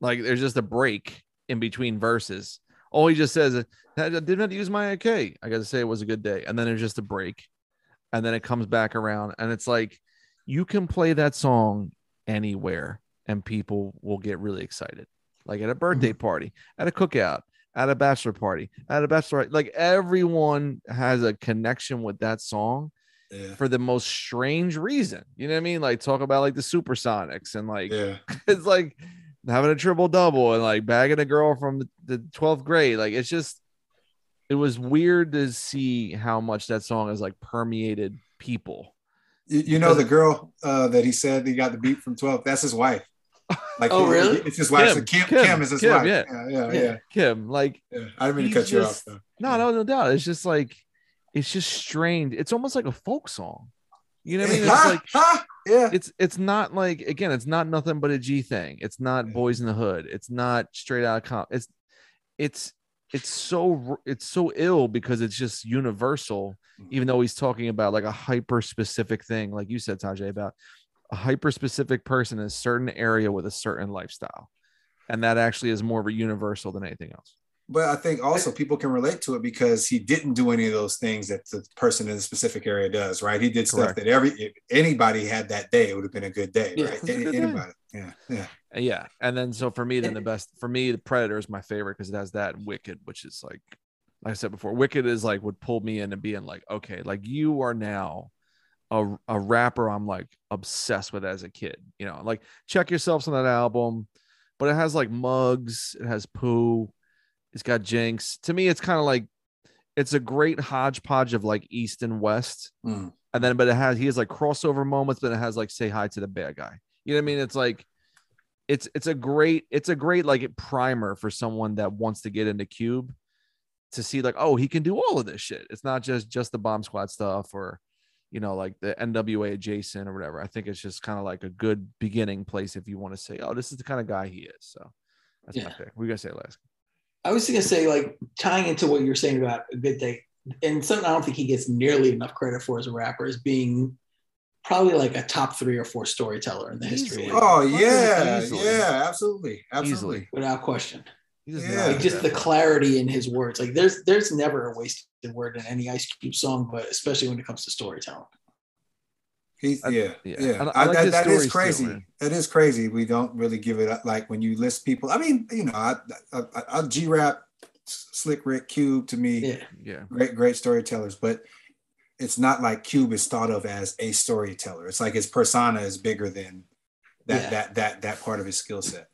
Like there's just a break in between verses. All he just says is, I did not have to use my AK. I got to say it was a good day. And then there's just a break. And then it comes back around. And it's like you can play that song anywhere and people will get really excited. Like at a birthday party, at a cookout, at a bachelor party, at a bachelor, like everyone has a connection with that song
Yeah.
for the most strange reason. You know what I mean? Like talk about like the Supersonics and like
Yeah. [laughs]
it's like having a triple double and like bagging a girl from the, 12th grade. Like it's just it was weird to see how much that song has like permeated people.
You, you know the girl uh, that he said he got the beat from 12. That's his wife. Like
Oh, really?
It's his wife.
Kim,
so Kim,
Kim,
Kim, is his
Kim,
wife.
yeah.
Yeah, yeah,
Yeah.
yeah.
Kim, like
yeah. I didn't mean to
He's
cut you
just-
off. Though.
no, no, no doubt. It's just like it's just strange. It's almost like a folk song. You know what I mean? It's like
ha, yeah.
it's it's not like again, it's not nothing but a G thing. It's not
Yeah.
boys in the hood. It's not straight out of comp. It's it's it's so it's so ill because it's just universal. Mm-hmm. Even though he's talking about like a hyper specific thing, like you said, Tajay, about a hyper specific person in a certain area with a certain lifestyle, and that actually is more of a universal than anything else.
But I think also people can relate to it because he didn't do any of those things that the person in the specific area does, right? He did stuff
Correct.
that every if anybody had that day, it would have been a good day,
Yeah,
right? Any-
good day.
Yeah, yeah.
Yeah, and then so for me, then the best for me, the Predator is my favorite because it has that Wicked, which is like, like I said before, Wicked is like would pull me into being like, okay, like you are now a, a rapper I'm like obsessed with as a kid, you know, like check yourselves on that album, but it has like Muggs, it has Pooh, it's got Jinx. To me, it's kind of like it's a great hodgepodge of like East and West,
Mm.
and then but it has he has like crossover moments, but it has like say hi to the bad guy. You know what I mean? It's like it's it's a great it's a great like primer for someone that wants to get into Cube to see like oh he can do all of this shit. It's not just just the Bomb Squad stuff or you know like the NWA adjacent or whatever. I think it's just kind of like a good beginning place if you want to say oh this is the kind of guy he is. So that's my
Yeah.
pick. We're gonna say last.
I was gonna say, like tying into what you're saying about a good day, and something I don't think he gets nearly enough credit for as a rapper is being probably like a top three or four storyteller in the history,
Easily.
of
Oh yeah,
easily.
yeah, absolutely, absolutely.
Easily.
without question.
He
Yeah.
Like just the clarity in his words. Like there's there's never a wasted word in any Ice Cube song, but especially when it comes to storytelling.
He's
I-
yeah,
yeah.
yeah.
I- I
I-
like
that-
his
that
stories
is
too,
crazy.
man.
That is crazy. We don't really give it up. Like when you list people. I mean, you know, I, I, I, I G rap, Slick Rick, Cube to me,
Yeah.
yeah.
great, great storytellers. But it's not like Cube is thought of as a storyteller. It's like his persona is bigger than that
Yeah.
that that that part of his skill set.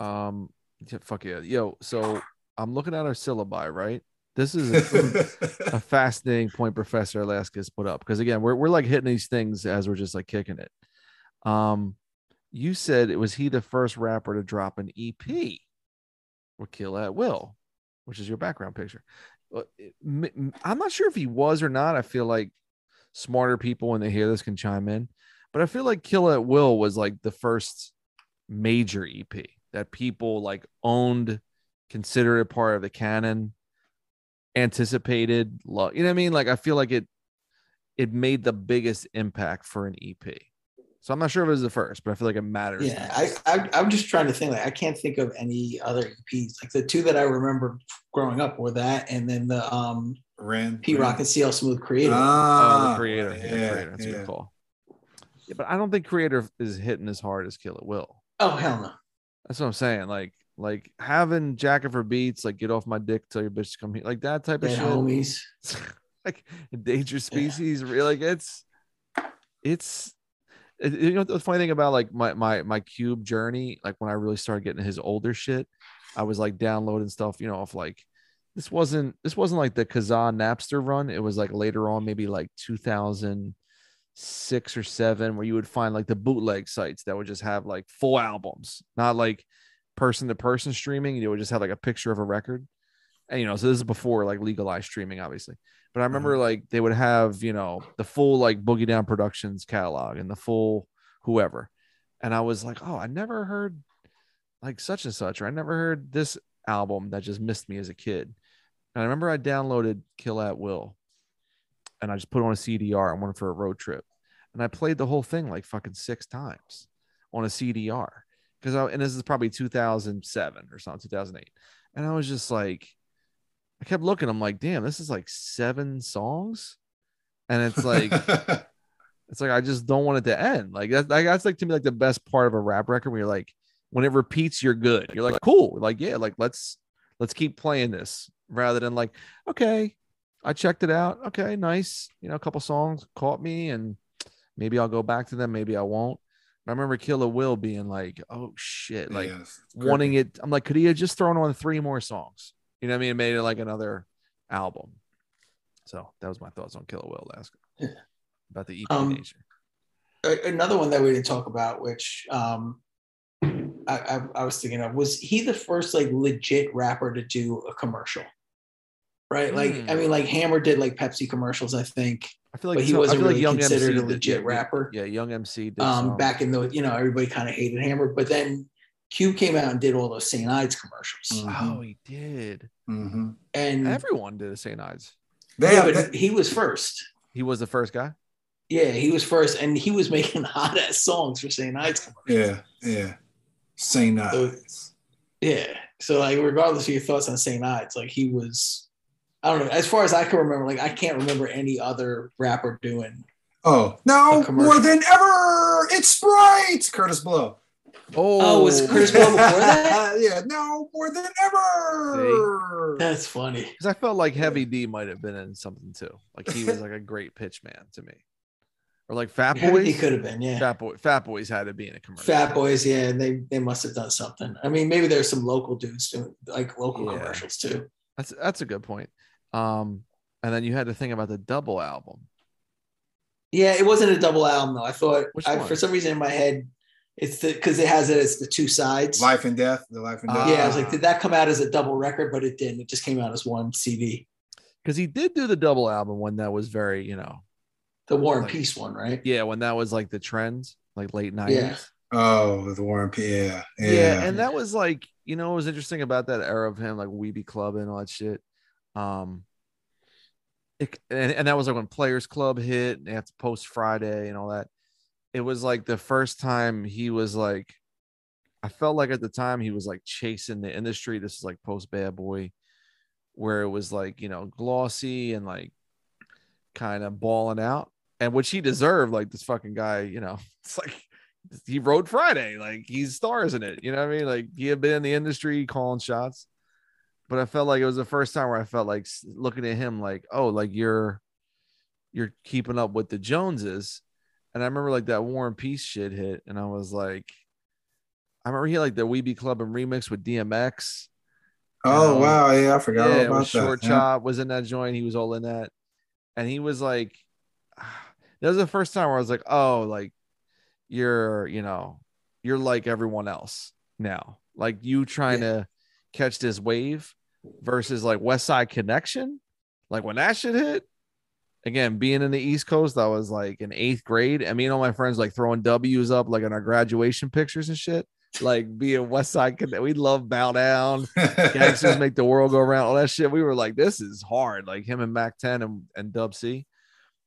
Um yeah, fuck yeah. Yo, so I'm looking at our syllabi, right? This is a, [laughs] a fascinating point Professor Alaska's put up because again, we're we're like hitting these things as we're just like kicking it. Um, you said it was he the first rapper to drop an EP or Kill at Will, which is your background picture. Uh, it- m- m- I'm not sure if he was or not. I feel like smarter people when they hear this can chime in, but I feel like Kill at Will was like the first major EP that people like owned, considered a part of the canon anticipated love. You know what I mean? Like I feel like it it made the biggest impact for an EP. So I'm not sure if it was the first, but I feel like it matters.
Yeah. I, I I'm just trying to think like I can't think of any other EPs. Like the two that I remember growing up were that and then the um
Ren,
Pete Rock and CL Smooth Creative.
oh,
Ah,
the creator. Yeah,
yeah,
creator. That's a good call. Yeah, but I don't think creator is hitting as hard as Kill at Will.
oh hell no.
That's what I'm saying. Like, like having jacket for beats, like get off my dick, tell your bitch to come here, like that type of shit.
homies. [laughs]
like endangered species. Really, like it's it's it- you know the funny thing about like my my my cube journey, like when I really started getting his older shit, I was like downloading stuff, you know, off like this wasn't this wasn't like the Kazaa Napster run. It was like later on, maybe like 2006 or seven, where you would find like the bootleg sites that would just have like full albums, not like person to person streaming. You would just have like a picture of a record. And you know, so this is before like legalized streaming, obviously. But I remember mm-hmm. like they would have, you know, the full like Boogie Down Productions catalog and the full whoever. And I was like, oh, I never heard like such and such, or I never heard this album that just missed me as a kid. And I remember I downloaded Kill at Will and I just put it on a CDR and went for a road trip. And I played the whole thing like fucking six times on a CDR. Because I and this is probably 2007 or something, 2008. And I was just like, I kept looking, I'm like, damn, this is like seven songs. And it's like [laughs] it's like I just don't want it to end. Like that's like that's like to me like the best part of a rap record where you're like, when it repeats, you're good. You're like, cool. Like, yeah, like let's let's keep playing this rather than like, okay, I checked it out. Okay, nice. You know, a couple songs caught me, and maybe I'll go back to them. Maybe I won't. I remember Kill at Will being like, "Oh shit!" Like
Yes,
wanting it. I'm like, could he have just thrown on three more songs? You know what I mean? It made it like another album. So that was my thoughts on Kill at Will last
Yeah.
about the EP
Um,
nature.
Another one that we didn't talk about, which um, I, I, I was thinking of, was he the first like legit rapper to do a commercial? Right, like
Hmm.
I mean, like Hammer did like Pepsi commercials, I think.
I feel like
but he
so-
wasn't
feel like
really
Young
considered
MC
a legit
yeah,
rapper.
Yeah, Young MC did
Um,
some.
back in the you know everybody kind of hated Hammer, but then Cube came out and did all those St. Ides commercials,
Mhm.
Oh, he did.
hmm
and
Everyone did a St. Ides.
They
yeah,
have,
but
they-
he was first.
He was the first guy.
Yeah, he was first, and he was [laughs] making hot ass songs for St. Ides commercials.
yeah, yeah. Saint Ides.
Yeah. So like regardless of your thoughts on St. Ides, like he was I don't know, as far as I can remember, like I can't remember any other rapper doing
Oh,
no!
More than ever, it's Sprite. Kurtis Blow.
Oh, oh
was Kurtis Blow before that? [laughs]
yeah, no more than ever.
that's funny.
Because I felt like Heavy D might have been in something too. Like he was like a great pitch man to me, or like Fat Boys.
He could have been, yeah.
Fat Boy, Fat Boys had to be in a commercial.
Fat Boys, yeah, they they must have done something. I mean, maybe there's some local dudes doing like local
Yeah.
commercials too.
That's that's a good point. Um, and then you had to think about the double album.
Yeah, it wasn't a double album though. I thought I, for some reason in my head, it's the because it has it as the two sides.
Life and death. The life and death.
yeah, I was like, did that come out as a double record? But it didn't. It just came out as one CD.
Because he did do the double album one that was very, you know,
The War and
Like-
Peace one, right?
yeah, when that was like the trends, like late nineties.
Yeah.
Oh, the Warren P. Yeah, yeah.
yeah and that was like you know what was interesting about that era of him like weeby club and all that shit um it, and, and that was like when players club hit and to post friday and all that it was like the first time he was like i felt like at the time he was like chasing the industry this is like post bad boy where it was like you know glossy and like kind of balling out and which he deserved like this fucking guy you know [laughs] it's like he rode Friday. Like he's stars in it. You know what I mean? Like he had been in the industry calling shots. But I felt like it was the first time where I felt like looking at him like, oh, like you're you're keeping up with the Joneses. And I remember like that War and Peace shit hit, and I was like, I remember he like the Weeby Club and remix with DMX.
oh
um,
wow, yeah, I forgot
Yeah,
about that.
Short
yeah.
Khop was in that joint. He was all in that, and he was like, [sighs] that was the first time where I was like, oh, like you're, you know, you're like everyone else now. Like you trying to catch this wave versus like West Side Connection. Like when that shit hit, again, being in the East Coast, I was like in eighth grade. and me and all my friends like throwing W's up like in our graduation pictures and shit. Like being West Side Connect, we love Bow Down [laughs] gangsters make the world go around all that shit we were like this is hard like him and Mack 10 and, and dub c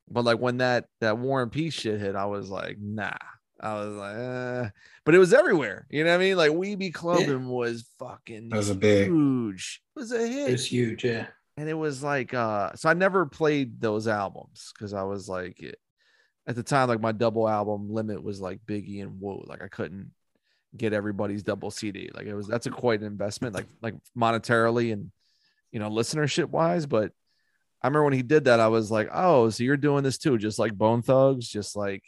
but like when that that war and peace shit hit i was like nah i was like eh. but it was everywhere you know what i mean like weeby clubbing was fucking
That was a big.
huge it was a hit
It was huge, yeah.
and it was like uh so i never played those albums because i was like it, at the time like my double album limit was like biggie and whoa like i couldn't get everybody's double cd like it was that's a quite an investment like like monetarily and you know listenership wise but i remember when he did that i was like oh so you're doing this too just like bone thugs just like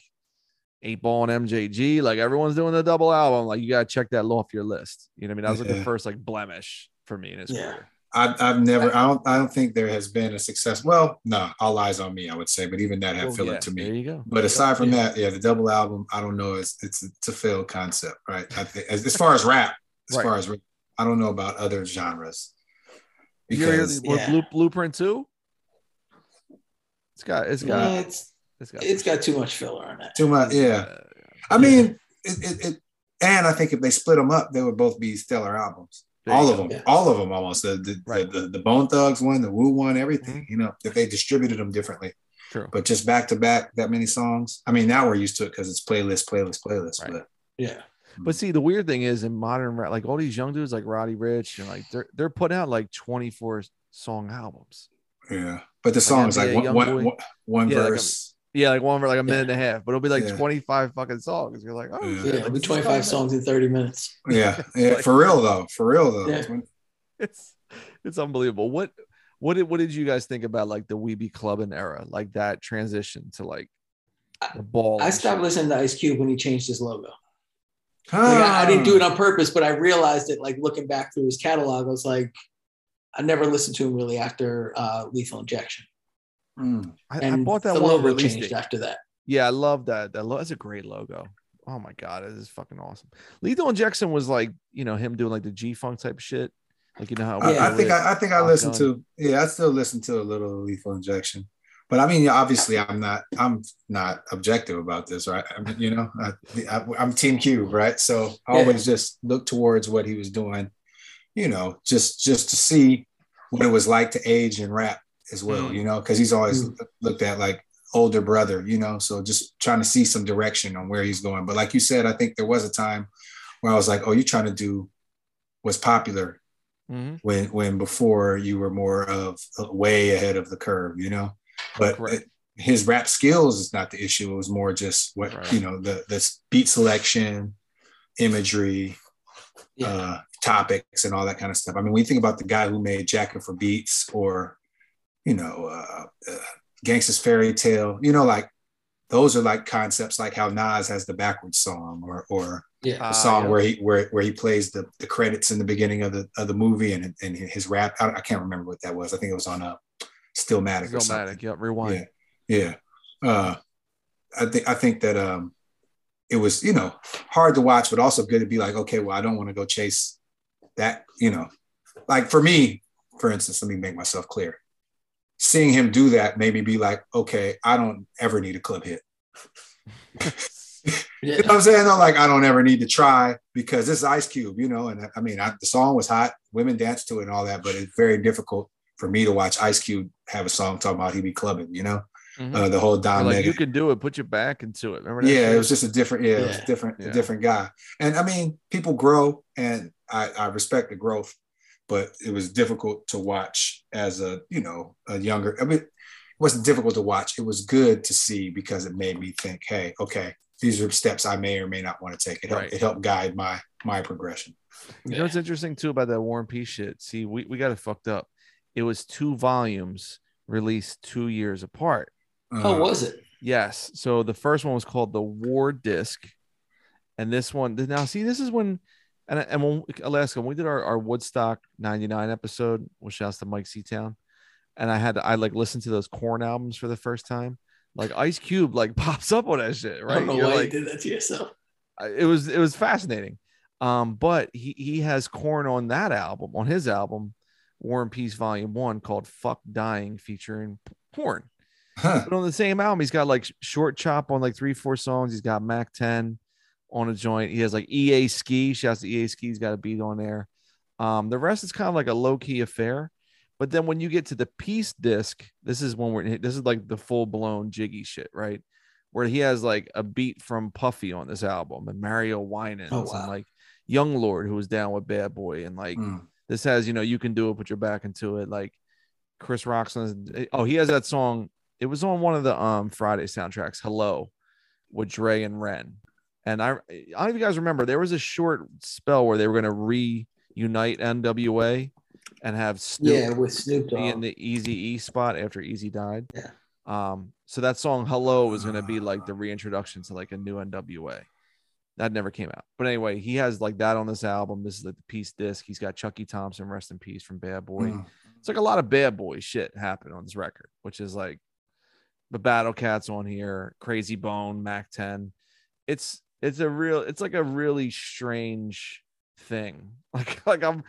eight ball and mjg like everyone's doing the double album like you gotta check that off your list you know what i mean that was like the first like blemish for me in his
Yeah.
career
I, I've never. I don't. I don't think there has been a success. Well, no, all eyes on me. I would say, but even that had oh,
Well,
filler
yeah,
to me.
there you go
But aside from
Yeah.
that, yeah, the double album, I don't know. It's it's it's a failed concept, right? I think as, as far as rap, as
Right.
far as rap, I don't know about other genres
You hear
because
the-
Yeah.
Blue- blueprint too. It's got it's got
Yeah, it's
it's got
it's got too much filler on it.
too much. Yeah, I mean, it, it, it And I think if they split them up, they would both be stellar albums.
There
all of
go.
them,
Yeah.
all of them almost. The the,
Right.
the the the Bone Thugs one, the Wu one, everything.
Mm-hmm.
You know, if they distributed them differently,
True.
but just back to back that many songs. I mean, now we're used to it because it's playlist, playlist, playlist.
Right.
But
Yeah.
But see, the weird thing is in modern rap, like all these young dudes like Roddy Ricch and like they're they're putting out like 24 song albums.
yeah, but the songs like,
NBA
one,
Youngboy.
one, one, one
Yeah, like
verse.
Yeah, like one for like a minute and a half, but it'll be like
Yeah.
25 fucking songs. You're like, oh,
Yeah.
shit,
Yeah. It'll be 25 songs in 30 minutes. [laughs]
yeah, yeah,
Like-
for real though, for real though.
Yeah. [laughs]
It's it's unbelievable. What what did what did you guys think about like the Weeby Clubbing era, like that transition to like the ball?
I stopped
shit?
listening to Ice Cube when he changed his logo. Like, I, I didn't do it on purpose, but I realized it like looking back through his catalog. I was like, I never listened to him really after uh, Lethal Injection.
Mm.
I, I bought that
the
one
logo
release
changed
date.
after that.
Yeah, I love that. That lo- that's a great logo. Oh my god, it is fucking awesome. Lethal Injection was like, you know, him doing like the G Funk type shit. Like you know how
I,
Yeah.
I think I, I think I
Top
listened to yeah, I still listen to a little lethal injection. But I mean, obviously, I'm not I'm not objective about this, right? I mean, you know, I, I, I'm Team Cube, right? So I
Yeah.
always just look towards what he was doing, you know, just just to see what it was like to age and rap as well,
Mm.
you know, because he's always
Mm.
looked at like older brother, you know, so just trying to see some direction on where he's going. But like you said, I think there was a time where I was like, oh, you're trying to do what's popular
mm-hmm.
when when before you were more of uh, way ahead of the curve, you know. But it- his rap skills is not the issue. It was more just what
Right.
you know the the beat selection, imagery,
Yeah.
uh, topics, and all that kind of stuff. I mean, when you think about the guy who made Jacket for Beats or you know uh, uh, Gangsta's Fairy Tale, you know, like those are like concepts like how Nas has the backwards song or or
yeah.
a
Ah,
song
yeah.
where he where where he plays the the credits in the beginning of the of the movie and and his rap. I, I can't remember what that was. I think it was on a Stillmatic or something.
Stillmatic, yep, rewind.
Yeah, yeah. Uh, I think I think that um, it was you know hard to watch, but also good to be like, okay, well, I don't want to go chase that. You know, like for me, for instance, let me make myself clear. Seeing him do that made me be like, okay, I don't ever need a club hit. [laughs] You know what I'm saying? Though, like I don't ever need to try because this is Ice Cube, you know. And I mean, I, the song was hot, women danced to it and all that, but it's very difficult for me to watch Ice Cube have a song talking about he be clubbing, you know.
Mhm.
Uh, the whole
You're
Don
like you can do it. Put your back into it. Remember that?
yeah,
shit?
it was just a different, yeah, it was different,
Yeah.
a different guy. And I mean, people grow, and I, I respect the growth, but it was difficult to watch as a, you know, a younger. I mean, it wasn't difficult to watch. It was good to see because it made me think, hey, okay, these are steps I may or may not want to take. It helped,
Right.
it helped guide my my progression.
You know what's interesting too about that War and Peace shit? See, we, we got it fucked up. It was two volumes released two years apart.
oh,
Uh,
was it?
Yes. So the first one was called the War Disc, and this one now see this is when and and when Alaska when we did our, our Woodstock '99 episode, which shouts to Mike Seatown, and I had to, I like listened to those Korn albums for the first time. Like Ice Cube like [laughs] pops up on that shit,
I
right?
don't know
You're
why
like,
you did that to yourself.
It was it was fascinating. Um, but he he has Korn on that album, on his album, War and Peace Volume One, called "Fuck Dying," featuring Korn.
huh.
But on the same album, he's got like Short Khop on like three, four songs. He's got Mack 10 on a joint. He has like EA Ski. Shouts to EA Ski. He's got a beat on there. Um, the rest is kind of like a low key affair. But then when you get to the peace disc, this is when we're this is like the full blown jiggy shit, right? Where he has like a beat from Puffy on this album and Mario Winans
Oh, wow.
and like Young Lord who was down with Bad Boy and like
Mm.
this has you know you can do it put your back into it like chris rock's oh he has that song it was on one of the um friday soundtracks hello with Dre and ren and i i don't know if you guys remember there was a short spell where they were going to reunite nwa and have Snoop
Yeah, with Snoop
be in the easy e spot after easy died
Yeah.
um so that song hello was going to be like the reintroduction to like a new nwa that never came out. But anyway, he has like that on this album. This is like the peace disc. He's got Chucky Thompson, rest in peace from Bad Boy.
Mm.
It's like a lot of bad boy shit happened on this record, which is like the Battle Cats on here, Krayzie Bone, Mack 10. It's it's a real it's like a really strange thing. [laughs] Like like I'm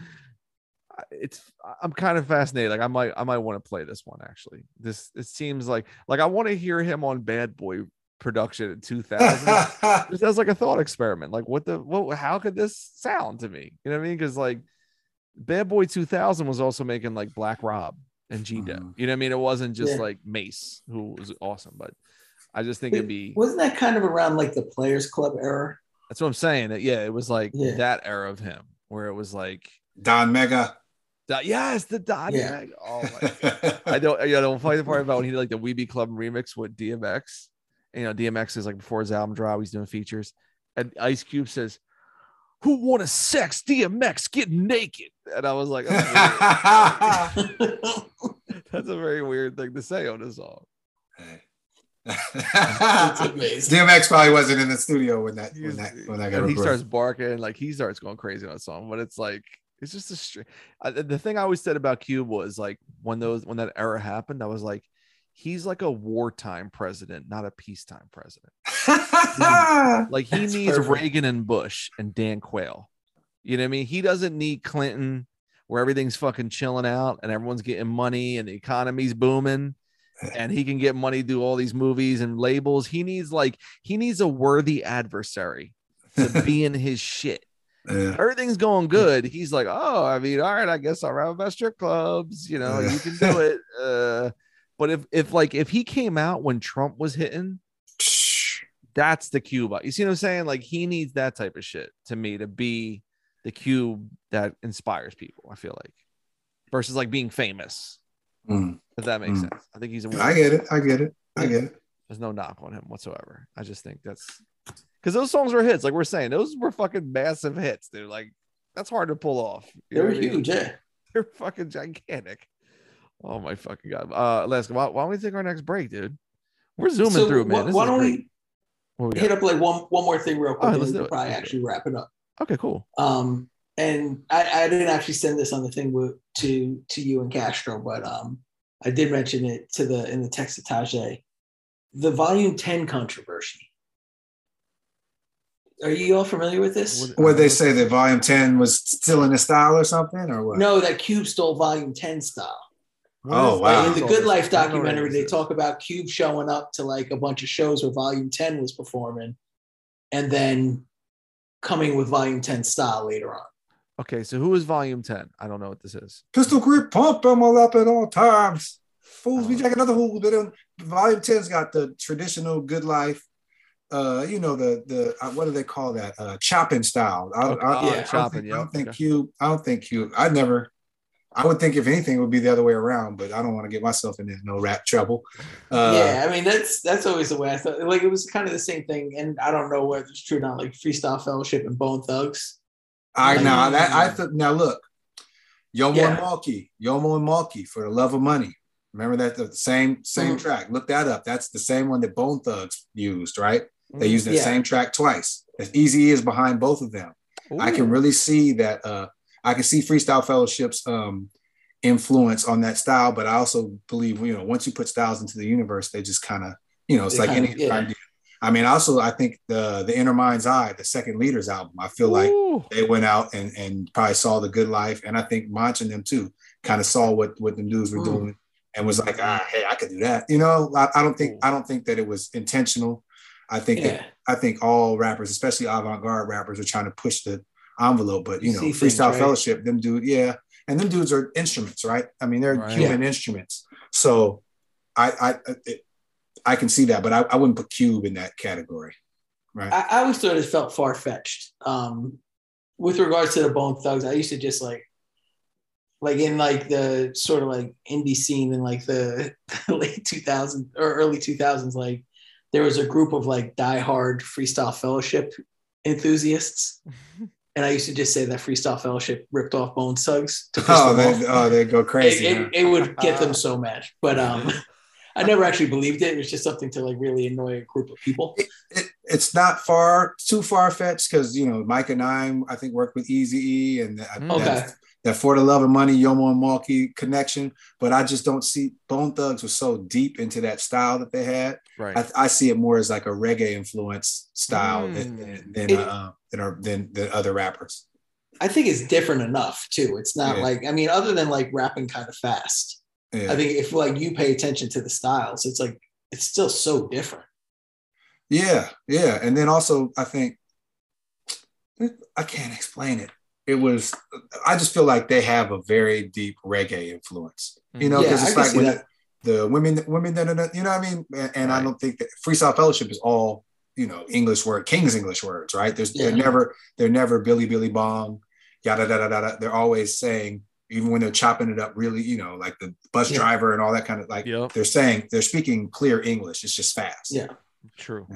it's I'm kind of fascinated. Like I might I might want to play this one actually. This it seems like like I want to hear him on Bad Boy production in 2000 just as [laughs] like a thought experiment. Like, what the what? How could this sound to me? You know what I mean? Because like, Bad Boy 2000 was also making like Black Rob and G.
Mhm.
You know what I mean? It wasn't just
Yeah.
like Mase, who was awesome, but I just think it'd be.
Wasn't that kind of around like the Players Club era?
That's what I'm saying. That yeah, it was like
Yeah.
that era of him where it was like,
Don Mega.
that- yes, the Donnie.
Yeah.
Mag- Oh my [laughs] I don't, you know, funny part about when he did like the Weeby Club remix with DMX. You know, DMX is like before his album drop, he's doing features, and Ice Cube says, "Who want to sex DMX? Get naked." And I was like, "That's [laughs] [laughs] that's a very weird thing to say on a song.
That's amazing.
DMX probably wasn't in the studio when that when that when that got
he starts barking, like he starts going crazy on a song, but it's like it's just a str- I, the thing I always said about Cube was like when those when that era happened, I was like, he's like a wartime president, not a peacetime president. [laughs] Like he
That's
needs
perfect.
Reagan and Bush and Dan Quayle. You know what I mean? He doesn't need Clinton, where everything's fucking chilling out and everyone's getting money and the economy's booming, and he can get money do all these movies and labels. He needs like he needs a worthy adversary to [laughs] be in his shit.
Yeah.
Everything's going good. He's like, oh, I mean, all right, I guess I'll rap about strip clubs. You know, you can do it. [laughs] Uh, but if if like if he came out when Trump was hitting, that's the Cuba. You see what I'm saying? Like he needs that type of shit to me to be the cube that inspires people. I feel like versus like being famous.
Mm.
If that makes
Mm.
sense. I think he's a
I get it. I get it. I get it.
There's no knock on him whatsoever. I just think that's because those songs were hits. Like we're saying, those were fucking massive hits, dude. Like that's hard to pull off. You
They
know
were
I mean?
huge, yeah. [laughs]
They're fucking gigantic. Oh my fucking god. Uh, Alaska, why, why don't we take our next break, dude? We're zooming
So
through, man. This
why don't
great.
we
we
hit up like one one more thing real quick? And
let's do it.
probably
Let's do
actually wrap it up.
Okay, cool.
Um, and I, I didn't actually send this on the thing with, to to you and Castro, but um, I did mention it to the in the text to Tajay. The Volume Ten controversy. Are you all familiar with this?
What-
What they say that Volume Ten was still in the style or something, or what?
No, that Cube stole Volume Ten style.
What
Oh, wow.
Like in the Good? Life
I don't know what
documentary, they talk about Cube showing up to like a bunch of shows where Volume 10 was performing and then coming with Volume 10 style later on.
Okay, so who is volume 10? I don't know what this is.
Pistol grip pump them all up at all times. Fools be
Oh.
jacking another fool. But then Volume 10's got the traditional good life. Uh, you know the the uh, what do they call that? Uh, chopping style. I,
Okay.
I,
Oh,
I, I don't
chopping,
think, I don't
yeah,
think
okay.
Cube. I don't think Cube. I never. I would think if anything, it would be the other way around. But I don't want to get myself into no rap trouble. Uh,
yeah, I mean that's that's always the way I thought. Like it was kind of the same thing, and I don't know whether it's true or not. Like Freestyle Fellowship and Bone Thugs.
I
Like-
know that I thought now look, Yomo
Yeah.
and Maulkie, Yomo and Maulkie for the love of money. Remember that the same same
Mhm.
track. Look that up. That's the same one that Bone Thugs used, right? They
Mm.
used the
Yeah.
same track twice. As Eazy is behind both of them. I can really see that. Uh, I can see Freestyle Fellowship's um, influence on that style, but I also believe you know once you put styles into the universe, they just kind of you know it's
They
like
kinda-
any
yeah.
idea. I mean, also I think the the Inner Mind's Eye, the second Leaders album, I feel like they went out and, and probably saw the good life. And I think Monch and them too kind of saw what, what the dudes were
Mm.
doing and was like, ah, hey, I could do that. You know, I, I don't think I don't think that it was intentional. I think that I think all rappers, especially avant-garde rappers, are trying to push the envelope. But you
You
know,
see things,
freestyle
right?
fellowship, them dude, yeah. And them dudes are instruments, right? I mean, they're
Right.
human instruments. So I I it, I can see that, but I, I wouldn't put Cube in that category. Right.
I, I always thought it felt far fetched. Um, with regards to the Bone Thugs, I used to just like, like in like the sort of like indie scene in like the [laughs] late 2000s or early 2000s, like there was a group of like diehard freestyle fellowship enthusiasts. [laughs] And I used to just say that freestyle fellowship ripped off Bone Thugs to [laughs]
oh, they, oh, they go crazy.
It,
huh?
it, it would get them so mad. But um, I never actually believed it. It was just something to like really annoy a group of people.
it, it's not far too far fetched because you know Mike and I I think worked with Eazy E and that,
Okay.
that, that for the love of money Yomo and Maulkie connection, but I just don't see Bone Thugs was so deep into that style that they had.
Right.
I, I see it more as like a reggae influence style than
Mm.
than
It-
uh, than, our, than than other rappers.
I think it's different enough too. It's not
Yeah.
like I mean, other than like rapping kind of fast.
Yeah.
I think if like you pay attention to the styles, it's like it's still so different.
Yeah, yeah, and then also I think I can't explain it. It was I just feel like they have a very deep reggae influence. You know,
Yeah,
because
I
it's like when
that.
the, women women da, da, da, you know what I mean? And, and I don't think that Freestyle Fellowship is all you know English word King's English words, right? There's they're never they're never Billy Billy Bong, yada da da da da. They're always saying even when they're chopping it up really, you know, like the bus
Yeah.
driver and all that kind of like
Yep.
they're saying they're speaking clear English. It's just fast.
Yeah.
True.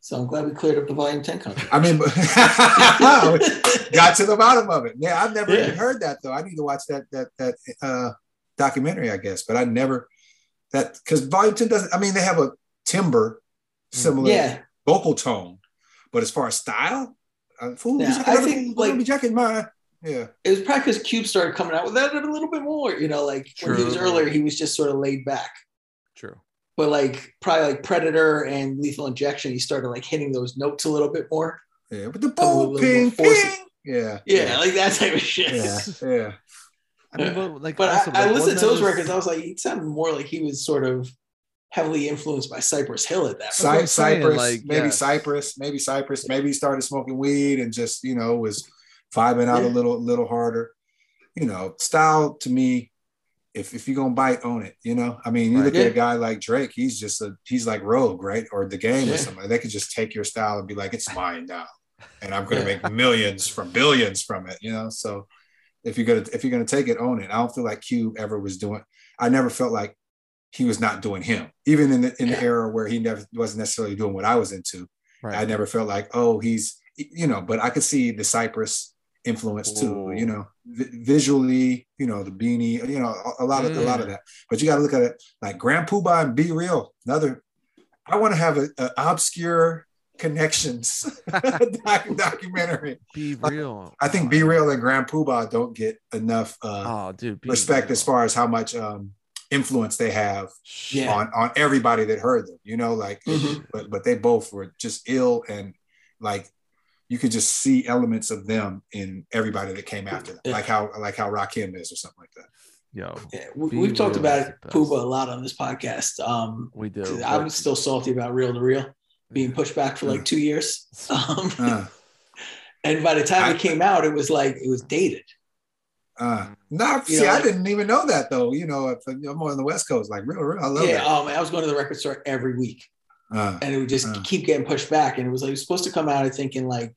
So I'm glad we cleared up the volume 10 country.
I mean, [laughs] got to the bottom of it. Yeah, I've never
Yeah.
even heard that though. I need to watch that that that uh, documentary, I guess. But I never that because Volume Ten doesn't. I mean, they have a timbre similar
yeah.
vocal tone, but as far as style, fool,
Yeah,
you should
I
never-
think,
let
like-
me jacket mine. Yeah,
It was probably because Cube started coming out with that a little bit more. You know, like when he was earlier, he was just sort of laid back.
True.
But like probably like Predator and Lethal Injection, he started like hitting those notes a little bit more.
yeah. But the
Come a
boom,
little
ping, ping. Yeah,
Yeah, like that type of shit.
yeah, yeah.
I mean, but like,
But
also,
I, I listened to those records. I was like, he sounded more like he was sort of heavily influenced by Cypress Hill at that point.
Cy- Cypress,
like,
maybe
yes.
Cypress, maybe Cypress, maybe he started smoking weed and just you know was vibing out a
Yeah.
little little harder. You know, style to me, if if you're gonna bite, own it. You know, I mean, you
Right.
look at a guy like Drake, he's just a he's like Rogue, right, or the game
Yeah.
or something. They could just take your style and be like, it's mine now, and I'm gonna
Yeah.
make millions from billions from it. You know, so if you're gonna if you're gonna take it, own it. I don't feel like Cube ever was doing. I never felt like he was not doing him, even in the in the
Yeah.
era where he never wasn't necessarily doing what I was into.
Right.
I never felt like, oh, he's you know, but I could see the Cypress influence too. You know, vi- visually, you know, the beanie, you know, a, a lot of a lot of that. But you got to look at it like Grand Puba and B-Real. Another, I want to have a, a obscure connections [laughs] [laughs] doc, documentary.
B-Real.
I think B-Real and Grand Puba don't get enough uh,
Oh, dude.
Respect
real.
as far as how much um, influence they have
Yeah.
on on everybody that heard them. You know, like
Mhm.
but but they both were just ill and like you could just see elements of them in everybody that came after them,
Yeah.
like how like how Rakim is or something like that.
Yo,
Yeah, we, we've talked about
is
it,
the
a lot on this podcast. Um,
we do.
I'm still salty about Reel to Reel being pushed back for like two years. [laughs] Um,
Uh, [laughs]
and by the time
I-
it came out, it was like it was dated.
Uh, no,
You
see,
know,
I didn't even know that though. You know, if I'm more on the West Coast, like real, real, I love
Yeah,
that.
um, I was going to the record store every week,
Uh,
and it would just
Uh.
keep getting pushed back. And it was like it was supposed to come out, I think, in like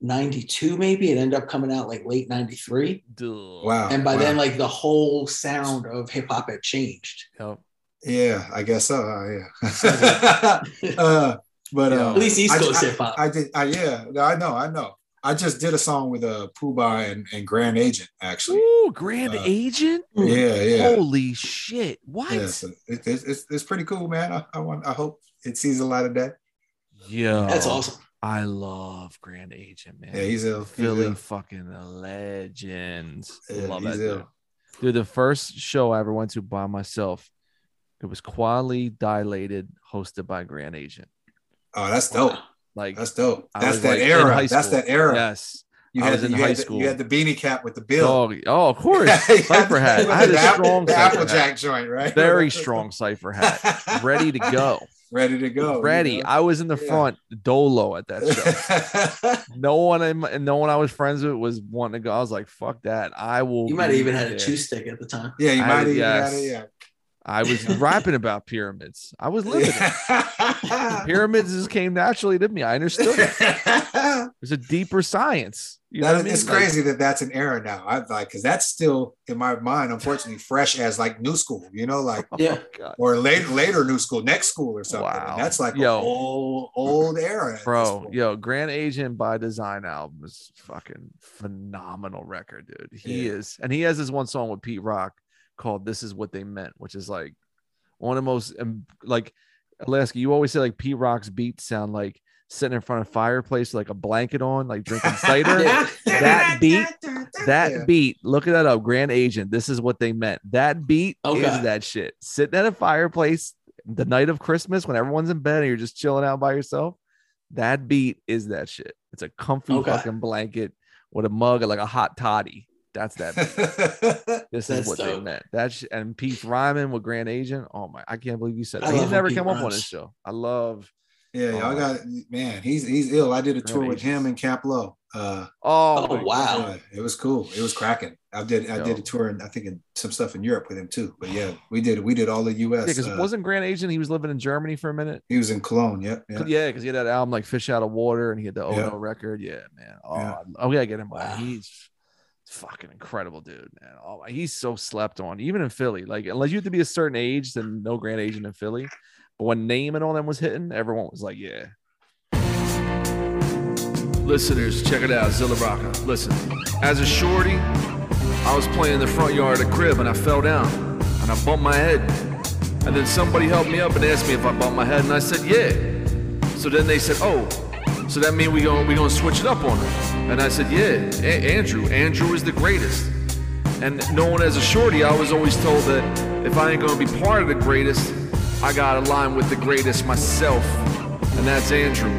'92, maybe. It ended up coming out like late '93,
Duh.
wow.
and by
wow.
then, like the whole sound of hip hop had changed.
Yep.
yeah, I guess so. Uh, yeah. [laughs] [laughs] uh, but
Yeah.
uh,
At least East
I-
Coast hip hop.
I did. I, yeah, I know. I know. I just did a song with uh, Puba and, and Grand Agent actually.
Ooh, Grand
Uh,
Agent.
Yeah, yeah.
Holy shit! What?
Yeah, so it, it's, it's, it's pretty cool, man. I, I want. I hope it sees a lot of that.
Yo,
That's awesome.
I love Grand Agent, man.
Yeah, he's ill. He's
Philly
ill.
fucking legends.
Yeah,
love
he's
that
ill.
dude. Dude, the first show I ever went to by myself, it was Kweli Dilated, hosted by Grand Agent.
Oh, that's dope.
Like
That's dope. That's that
like,
era. That's that era.
Yes.
You
I
had
was
the,
in
you
high
had the-
school.
you had the beanie cap with the bill.
Oh, oh, of [laughs] course. Cipher hat. [laughs] I had
the
a
apple-
strong
the
cipher hat.
Applejack joint, right?
Very [laughs] strong cipher hat. Ready to go.
Ready to go. you
Ready.
know?
I was in the
Yeah.
front, dolo at that show. no one in no one I was friends with was wanting to go. I was like, fuck that. I will.
You might have
be
even had a chew stick at the time.
yeah, you
I-
might have even
yes.
had it. Yeah.
I was rapping about pyramids. I was living it. [laughs] Pyramids just came naturally to me. I understood it. [laughs] There's a deeper science. You know
That
what
is,
I mean?
it's
Like,
crazy that that's an era now. I like because that's still in my mind, unfortunately, fresh as like new school. You know, like [laughs]
oh,
Yeah.
God.
or later later new school, next school or something.
Wow.
That's like
Yo.
an old old era,
Bro, yo, Grand Agent by Design album is fucking phenomenal record, dude. He
Yeah.
is, and he has this one song with Pete Rock called "This Is What They Meant," which is like one of the most um, like Alaska. You always say like Pete Rock's beats sound like sitting in front of a fireplace, like a blanket on, like drinking cider. [laughs] That beat, That
Yeah.
beat, look at that up. Grand Agent. This is what they meant. That beat
Okay.
is that shit. Sitting at a fireplace the night of Christmas when everyone's in bed and you're just chilling out by yourself. That beat is that shit. It's a comfy
Okay.
fucking blanket with a mug of like a hot toddy. That's that. [laughs] This is what they meant. That's and Pete Ryman with Grand Agent. Oh my, I can't believe you said that. He's never
Pete
come up on this show. I love.
yeah, y'all
Oh.
got man. He's he's ill. I did a tour with him and Cap Low. Uh,
Oh,
Oh, wow.
Yeah, it was cool. It was cracking. I did I did a tour and I think in some stuff in Europe with him too. But yeah, we did we did all the U.S.
Yeah, because
uh,
wasn't Grand Agent? He was living in Germany for a minute.
he was in Cologne. Yep. Yeah.
Yeah, because he had that album like Fish Out of Water, and he had the Oh
Yeah.
No record. Yeah, man. Oh,
Yeah.
I- oh yeah, get him.
Wow.
He's fucking incredible, dude. Man, oh, he's so slept on, even in Philly. Like, unless you have to be a certain age, then no Grand Agent in Philly. But when Name and all them was hitting, everyone was like, yeah. Listeners, check it out, Zilla Rocca. Listen, as a shorty, I was playing in the front yard of the crib and I fell down and I bumped my head. And then somebody helped me up and asked me if I bumped my head, and I said, yeah. So then they said, oh, so that means we gonna we gonna switch it up on her. And I said, yeah, A- Andrew. Andrew is the greatest. And known as a shorty, I was always told that if I ain't gonna be part of the greatest, I gotta align with the greatest myself, and that's Andrew.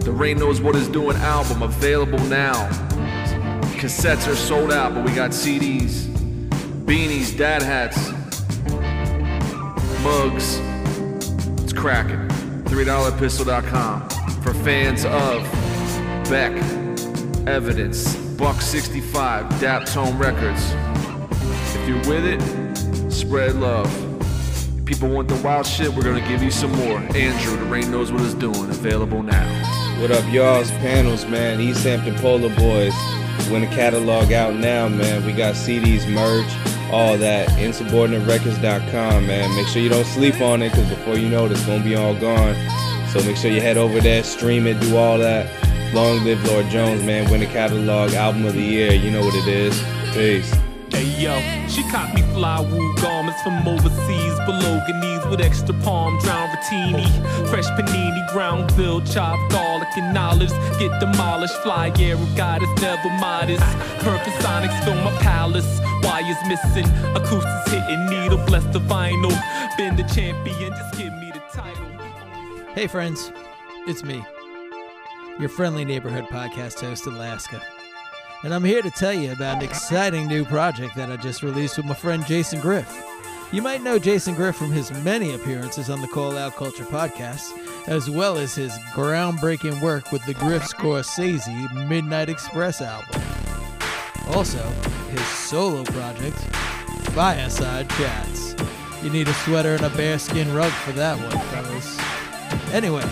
The Rain Knows What Is Doing album available now. Cassettes are sold out, but we got CDs, beanies, dad hats, mugs. It's cracking. $3pistol.com for fans of Beck, Evidence, Buck 65, Daptone Records. If you're with it, spread love. If people want the wild shit, we're gonna give you some more. Andrew, the rain knows what it's doing. Available now.
What up, y'all's panels, man? East Hampton Polar Boys. When the catalog out now, man. We got CDs, merch, all that. Insubordinaterecords.com, man. Make sure you don't sleep on it, because before you know it, it's to be all gone. So make sure you head over there, stream it, do all that. Long live Lord Jones, man. Win the catalog, album of the year. You know what it is. Peace.
Hey yo, she caught me fly woo garments from overseas, Bolognese with extra palm, drown rotini, fresh panini, groundville, chopped garlic and olives, get demolished, fly air of goddess, never modest. Purple sonics fill my palace, wires missing, acoustics hitting, needle bless the vinyl, been the champion, just give me the title.
Hey, friends, it's me, your friendly neighborhood podcast host, Alaska. And I'm here to tell you about an exciting new project that I just released with my friend Jason Griff. You might know Jason Griff from his many appearances on the Call Out Culture podcast, as well as his groundbreaking work with the Griff Scorsese Midnight Express album. Also, his solo project, Fireside Chats. You need a sweater and a bearskin rug for that one, fellas. Anyway,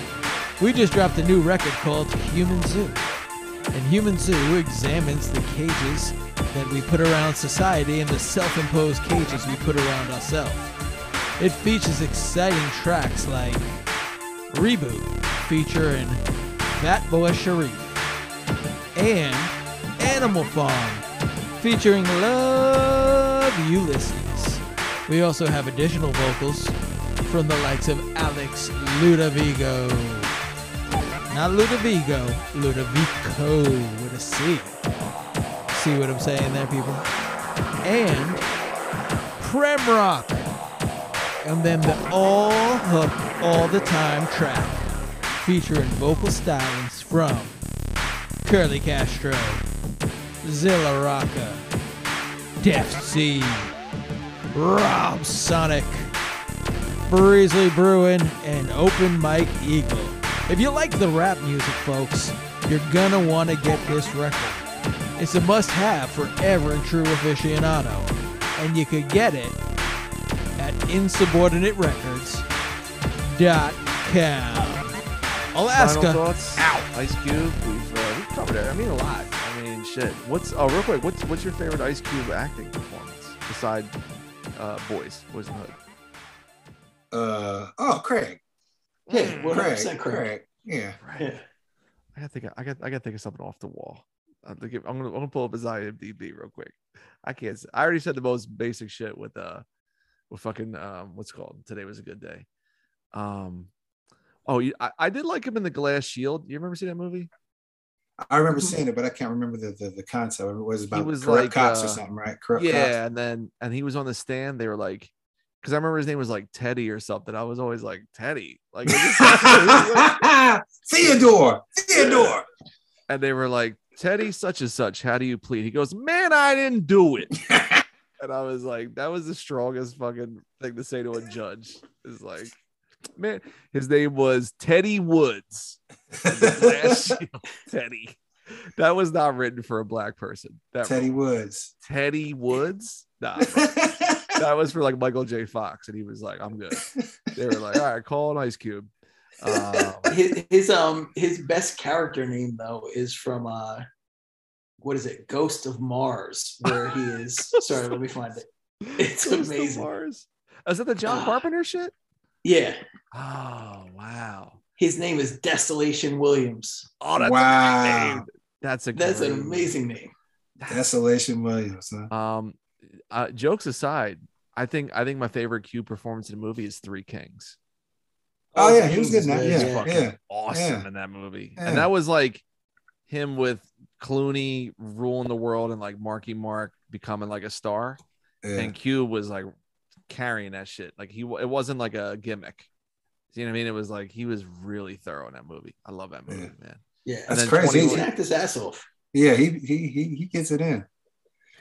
we just dropped a new record called Human Zoo. And Human Zoo examines the cages that we put around society and the self imposed cages we put around ourselves. It features exciting tracks like Reboot, featuring Fatboi Sharif, and Animal Farm, featuring Love Ulysses. We also have additional vocals from the likes of Alex Ludovico. Not Ludovico, Ludovico with a C. See what I'm saying there, people? And Prem Rock. And then the All Hook All the Time track featuring vocal stylings from Curly Castro, Zilla Rocca, Def C, Rob Sonic, Breezly Brewin, and Open Mike Eagle. If you like the rap music, folks, you're gonna want to get this record. It's a must have for every true aficionado, and you could get it at insubordinaterecords.com. Alaska.
Final thoughts? Ice Cube. We've, uh, we've covered it. I mean, a lot. I mean, shit. What's oh, real quick? What's what's your favorite Ice Cube acting performance beside uh, Boys, Boys in the Hood?
Uh oh, Craig.
Yeah, one hundred
Craig.
percent correct.
Craig. Yeah.
Yeah.
I gotta think. I got. I gotta think of something off the wall. I'm gonna, I'm gonna, I'm gonna pull up his IMDb real quick. I can't. I already said the most basic shit with uh, with fucking um, what's it called today was a good day. Um, oh, you, I, I did like him in the Glass Shield. You remember seeing that movie?
I remember seeing it, but I can't remember the the, the concept. It was about
was
corrupt
like,
cops
uh,
or something, right? Corrupt
yeah, and then and he was on the stand. They were like, because I remember his name was like Teddy or something. I was always like Teddy, like. [laughs] [laughs] [laughs]
Theodore. Theodore.
and they were like, Teddy such and such, how do you plead? He goes, Man, I didn't do it. and I was like, that was the strongest fucking thing to say to a judge. Is like, man, his name was Teddy Woods. Teddy. That was not written for a black person. That
Teddy Woods.
Teddy Woods. Nah. That was for like Michael J. Fox, and he was like, "I'm good." They were like, "All right, call an Ice Cube." Um,
his, his um his best character name though is from uh what is it ghost of mars where he is sorry let me find it [laughs] it's
Ghost of
amazing
Mars. Is that the John
Ah.
Carpenter shit?
yeah
Oh wow!
his name is desolation williams
Oh, that's a
Wow.
great name. That's a
that's an
great-
amazing name
Desolation Williams. Huh?
Um, uh, jokes aside, I think I think my favorite Q performance in a movie is Three Kings.
Oh, yeah, he was good in that.
He's
Yeah,
yeah.
fucking
yeah.
awesome
yeah.
in that movie,
Yeah.
and that was like him with Clooney ruling the world and like Marky Mark becoming like a star,
Yeah.
and Q was like carrying that shit. Like he, it wasn't like a gimmick. You know what I mean? It was like he was really thorough in that movie. I love that movie,
Yeah.
man.
yeah
And
That's
then
crazy.
he
21
can act his ass off
Yeah, he he he he gets it in.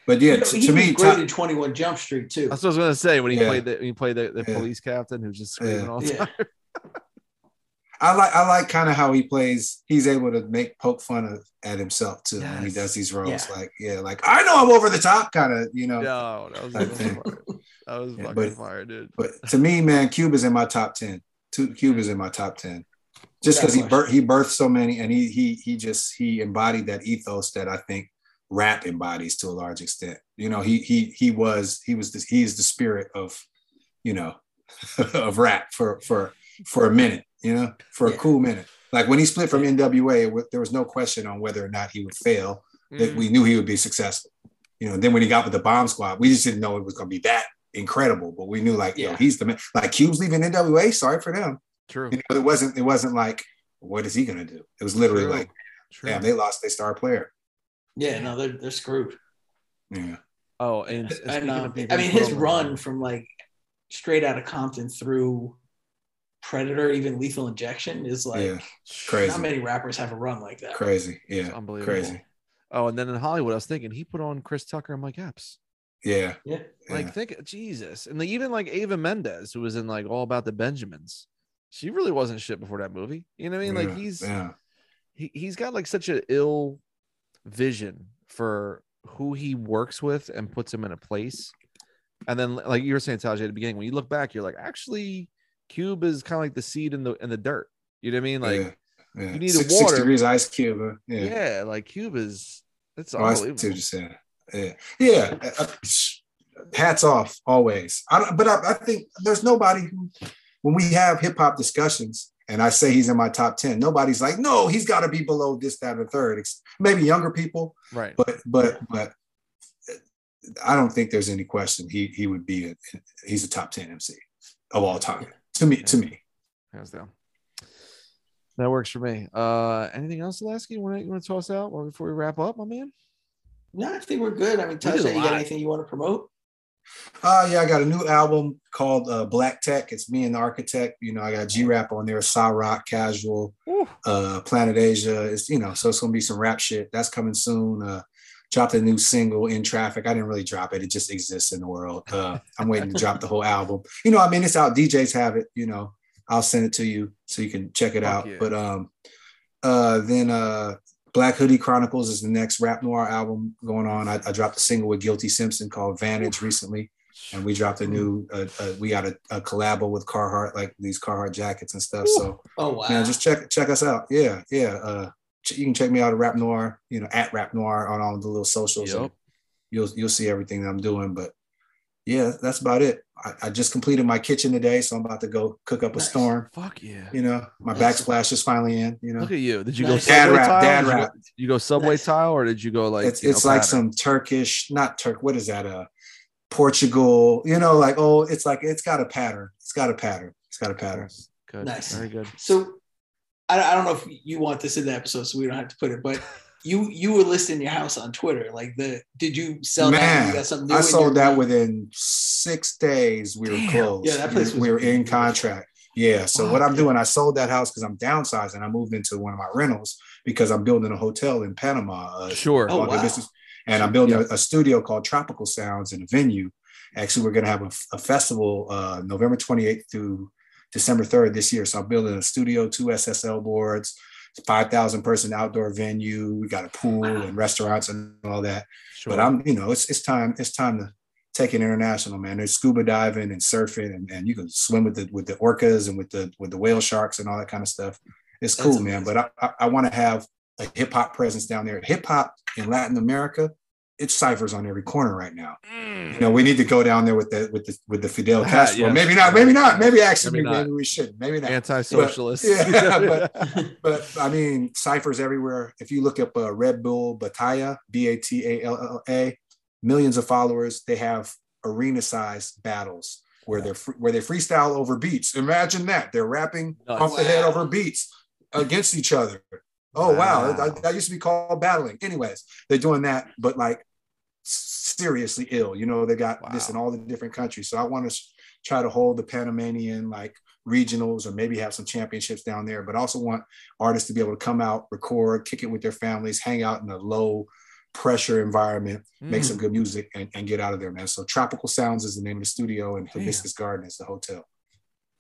But yeah,
You know,
t-
he
to
was
me,
great
top-
in 21 jump street too
That's what I was gonna say when he
Yeah.
played the when he played the, the
Yeah.
police captain who's just screaming
Yeah.
all the
Yeah.
time. [laughs]
I like I like kind of how he plays. He's able to make poke fun of at himself too when he does these roles.
Yeah.
Like yeah, like I know I'm over the top, kind of you know.
No, that was
I
was
think-
fire. That was
Yeah,
fucking
but-
fire, dude.
But to me, man, Cube is in my top ten. Two Cube is in my top ten. Just because he
Without
bir- he birthed so many, and he he he just he embodied that ethos that I think rap embodies to a large extent. You know, he he he was he was the, he is the spirit of, you know, [laughs] of rap for for for a minute. You know, for a
Yeah.
cool minute. Like when he split from NWA, there was no question on whether or not he would fail. That
Mm.
we knew he would be successful. You know, then when he got with the Bomb Squad, we just didn't know it was going to be that incredible. But we knew, like, yo,
Yeah.
he's the man. Like Cube's leaving NWA. Sorry for them.
True.
You know, it wasn't. It wasn't like, what is he going to do? It was literally
True.
like,
True.
damn, they lost their star player.
Yeah no they're, they're screwed
Yeah,
oh, and, and
and
speaking
um, i mean his run
over-
from like straight out of compton through predator even lethal injection is like
yeah, crazy,
not many rappers have a run like that
crazy.
It's
Yeah,
unbelievable.
crazy.
Oh, and then in Hollywood, I was thinking he put on Chris Tucker and Mike Epps.
Yeah,
yeah
Like,
yeah.
think Jesus, and like, even like Eva Mendes, who was in like All About the Benjamins. She really wasn't shit before that movie. You know what I mean? Like
yeah,
he's
yeah,
he, he's got like such an ill vision for who he works with and puts him in a place. And then like you were saying, Tajay, at the beginning, when you look back, you're like, actually, Cube is kind of like the seed in the in the dirt. You know what I mean? Like,
yeah, yeah.
you need a
six, six
water.
degrees ice cube. huh?
yeah.
Yeah,
like Cube is it's
Oh,
unbelievable.
what you're saying. Yeah, yeah. uh, uh, Hats off, always. I but I, I think there's nobody who, when we have hip hop discussions, and I say he's in my top ten, nobody's like, no, he's got to be below this, that, or third. Maybe younger people,
Right.
but but but I don't think there's any question he he would be. A, he's a top ten MC of all time to me. To me,
Hands down. That works for me. Uh anything else, Lasky? You want to you want to toss out before we wrap up, my man?
no i think we're good i mean Tajay, you got anything you want to promote
Uh yeah, I got a new album called uh, Black Tech. It's me and the architect. You know, I got G Rap on there, Saw Rock, Casual, uh, Planet Asia. It's you know, so it's gonna be some rap shit. That's coming soon. Uh, dropped a new single in traffic. I didn't really drop it. It just exists in the world. Uh, I'm waiting to drop the whole album. You know, I mean, it's out. DJs have it. You know, I'll send it to you so you can check it out. But um, uh, then uh, Black Hoodie Chronicles is the next rap noir album going on. I, I dropped a single with Guilty Simpson called Vantage recently and we dropped a new uh, uh, we got a, a collabo with Carhartt, like these Carhartt jackets and stuff. So
oh wow
man, just check check us out. Yeah, yeah. Uh, you can check me out at Rap Noir, you know, at Rap Noir on all the little socials.
Yup.
You'll you'll see everything that I'm doing. But yeah, that's about it. I, I just completed my kitchen today, so I'm about to go cook up a
Nice.
storm.
Fuck yeah.
You know, my
Nice.
backsplash is finally in. You know,
Look at you. Did you
Nice.
go
Dad
subway tile?
dad
Did you, go, you go subway
Nice.
tile or did you go like
it's
you know,
like
pattern?
some Turkish, not Turk. What is that? Uh, Portugal. You know, like oh, it's like it's got a pattern. It's got a pattern. It's got a pattern.
good.
Nice.
Very good.
So I, I don't know if you want this in the episode, so we don't have to put it, but [laughs] you you were listing your house on Twitter. Like the did you sell that? You got something new
I sold
your-
that within six days. We were
Damn.
closed.
Yeah, that place
we,
was
we were in contract. Yeah. So
Fuck
what I'm
yeah.
doing, I sold that house because I'm downsizing. I moved into one of my rentals because I'm building a hotel in Panama. Uh,
Sure.
Oh, wow.
Business- and I'm building a, a studio called Tropical Sounds in a venue. Actually, we're going to have a, a festival uh, November 28th through December 3rd this year. So I'm building a studio, two SSL boards, 5,000 person outdoor venue. We got a pool and restaurants and all that.
Sure.
But I'm, you know, it's it's time it's time to take it international, man. There's scuba diving and surfing, and, and you can swim with the with the orcas and with the with the whale sharks and all that kind of stuff. It's
That's
cool, man. But I I, I want to have a hip hop presence down there. Hip hop in Latin America, it's ciphers on every corner right now. You know, we need to go down there with the with the with the Fidel
Ah,
Castro.
yes.
Maybe not. Maybe not. Maybe actually,
Maybe
maybe,
not.
we should. Maybe not.
anti-socialist.
Yeah, [laughs] but- But I mean, ciphers everywhere. If you look up uh, Red Bull Batalla, B A T A L L A, millions of followers. They have arena-sized battles where they're fr- where they freestyle over beats. Imagine that they're rapping
Nuts.
off the head over beats against each other. Oh wow,
Wow.
That, that used to be called battling. Anyways, they're doing that, but like seriously ill. You know, they got this in all the different countries. So I want to try to hold the Panamanian like regionals or maybe have some championships down there, but also want artists to be able to come out, record, kick it with their families, hang out in a low pressure environment, make
Mm.
some good music and, and get out of there, man. So Tropical Sounds is the name of the studio and. Hibiscus Garden is the hotel.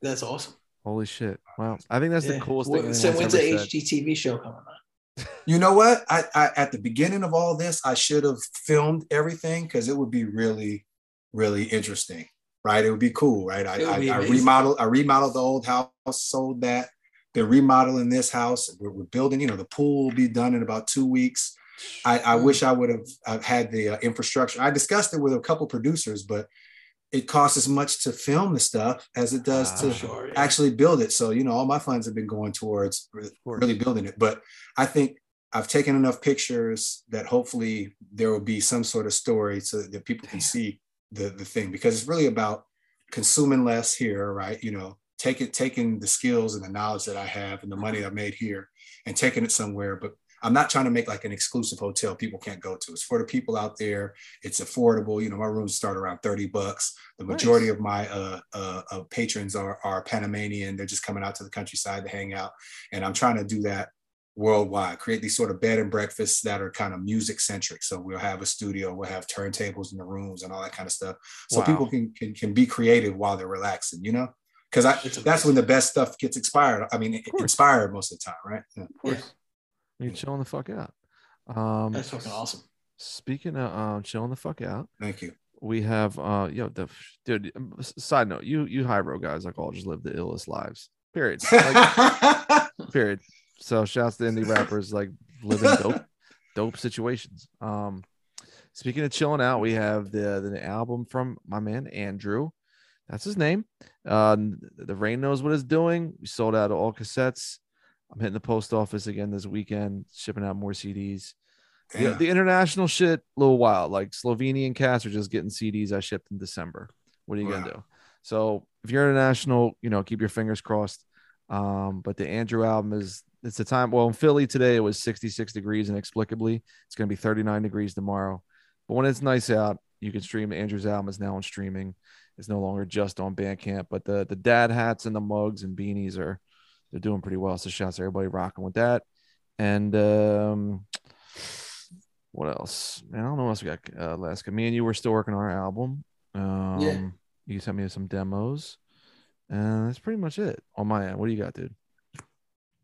That's awesome.
Holy shit! Wow, I think that's the
Yeah.
coolest
Well,
thing.
So when's the
said.
HGTV show coming on?
You know what? I, I at the beginning of all this, I should have filmed everything because it would be really, really interesting, right? It would be cool, right? I,
It would be
I, I
amazing.
remodeled, I remodeled the old house, sold that, They're remodeling this house. We're, we're building, you know, the pool will be done in about two weeks. I, I wish I would have uh, had the uh, infrastructure. I discussed it with a couple producers, but it costs as much to film the stuff as it does
Ah,
to
Sure. yeah.
actually build it. So, you know, all my funds have been going towards really building it. But I think I've taken enough pictures that hopefully there will be some sort of story so that people can see the, the thing because it's really about consuming less here, right? You know, taking taking the skills and the knowledge that I have and the money I made here and taking it somewhere. But I'm not trying to make like an exclusive hotel people can't go to. It's for the people out there. It's affordable. You know, my rooms start around 30 bucks. The majority
Nice.
of my uh, uh, uh, patrons are, are Panamanian. They're just coming out to the countryside to hang out. And I'm trying to do that worldwide, create these sort of bed and breakfasts that are kind of music centric. So we'll have a studio, we'll have turntables in the rooms and all that kind of stuff. So
Wow.
people can, can can be creative while they're relaxing, you know? Because that's when the best stuff gets expired. I mean, inspired most of the time, right? Yeah.
Of course, you're chilling the fuck out. Um,
That's fucking awesome.
Speaking of um, chilling the fuck out,
Thank you.
we have uh, yo, the dude. um, Side note, you you high bro guys like all just live the illest lives. Period. Like, [laughs] period. So shouts to indie rappers like living dope, [laughs] dope situations. Um, speaking of chilling out, we have the the album from my man Andrew. That's his name. Uh, the Rain knows what it's doing. We sold out all cassettes. I'm hitting the post office again this weekend, shipping out more CDs. Yeah,
Damn.
the international shit, a little wild. Like Slovenian cats are just getting CDs I shipped in December. What are you
Wow.
gonna do? So if you're international, you know, keep your fingers crossed. Um, but the Andrew album is it's the time. Well, in Philly today it was 66 degrees inexplicably. It's gonna be 39 degrees tomorrow. But when it's nice out, you can stream Andrew's album is now on streaming. It's no longer just on Bandcamp, but the the dad hats and the mugs and beanies are they're doing pretty well. So shouts to everybody rocking with that. And um what else? Man, I don't know what else we got. Uh, Alaska. Me and you were still working on our album. Um, You sent me some demos, and that's pretty much it on my end. What do you got, dude?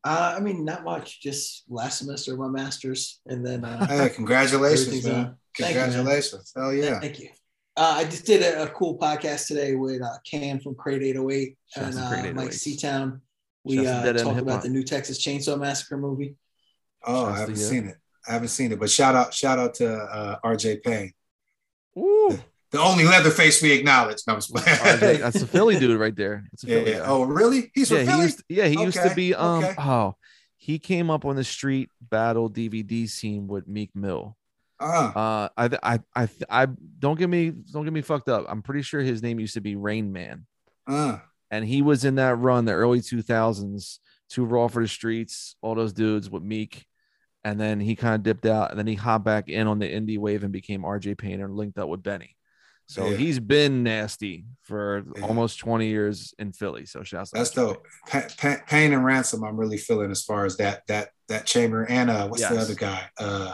Uh, I mean, not much. Just last semester of my master's, and then uh,
Hey, [laughs] congratulations, man.
on. Thank you, man.
Congratulations. Hell yeah.
Thank you. Uh, I just did a, a cool podcast today with uh, Cam from Crate 808
Shouts
and
to Crate
uh, Mike
808s.
Seatown. We uh,
Dead End
talked
Hip
about
Hop.
the new Texas Chainsaw Massacre movie.
Oh,
Shouts
I haven't
you.
seen it. I haven't seen it. But shout out, shout out to uh, RJ Payne.
Ooh,
The only Leatherface we acknowledge. No, I'm just playing. [laughs]
that's a Philly dude right there. That's a
yeah, yeah. Oh, really? He's
yeah,
from
he
Philly?
used to, yeah he used to be um
okay.
oh he came up on the street battle DVD scene with Meek Mill.
Ah,
Uh, I I I I don't get me don't get me fucked up. I'm pretty sure his name used to be Rain Man,
ah.
And he was in that run the early 2000s. to raw for the streets, all those dudes with Meek, and then he kind of dipped out, and then he hopped back in on the indie wave and became RJ Painter and linked up with Benny. So
Yeah.
he's been nasty for
Yeah.
almost 20 years in Philly. So shouts to
That's dope. Pa- Pa- Payne and Ransom, I'm really feeling as far as that that that chamber and uh what's the other guy? Uh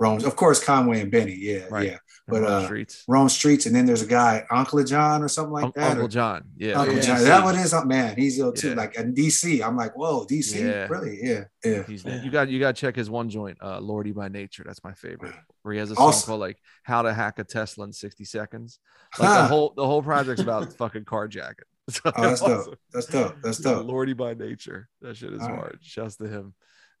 Rome, of course, Conway and Benny. Yeah,
Right.
yeah. But
Rome
uh
streets.
Rome Streetz, and then there's a guy, Uncle John or something like that.
Uncle
or-
John. Yeah.
Uncle
yeah.
John. That what it is? Oh, man, he's ill too.
Yeah.
Like in DC. I'm like, whoa, DC?
Yeah.
Really? Yeah. Yeah.
He's you got you got to check his one joint, uh, Lordy by Nature. That's my favorite. Where he has a song called like "How to Hack a Tesla in 60 Seconds." [laughs] Like the whole the whole project's about [laughs] fucking carjacking. [laughs] It's
Oh, that's
awesome.
dope. That's dope. That's dope.
Lordy by Nature. That shit is
All right.
hard. Shouts to him.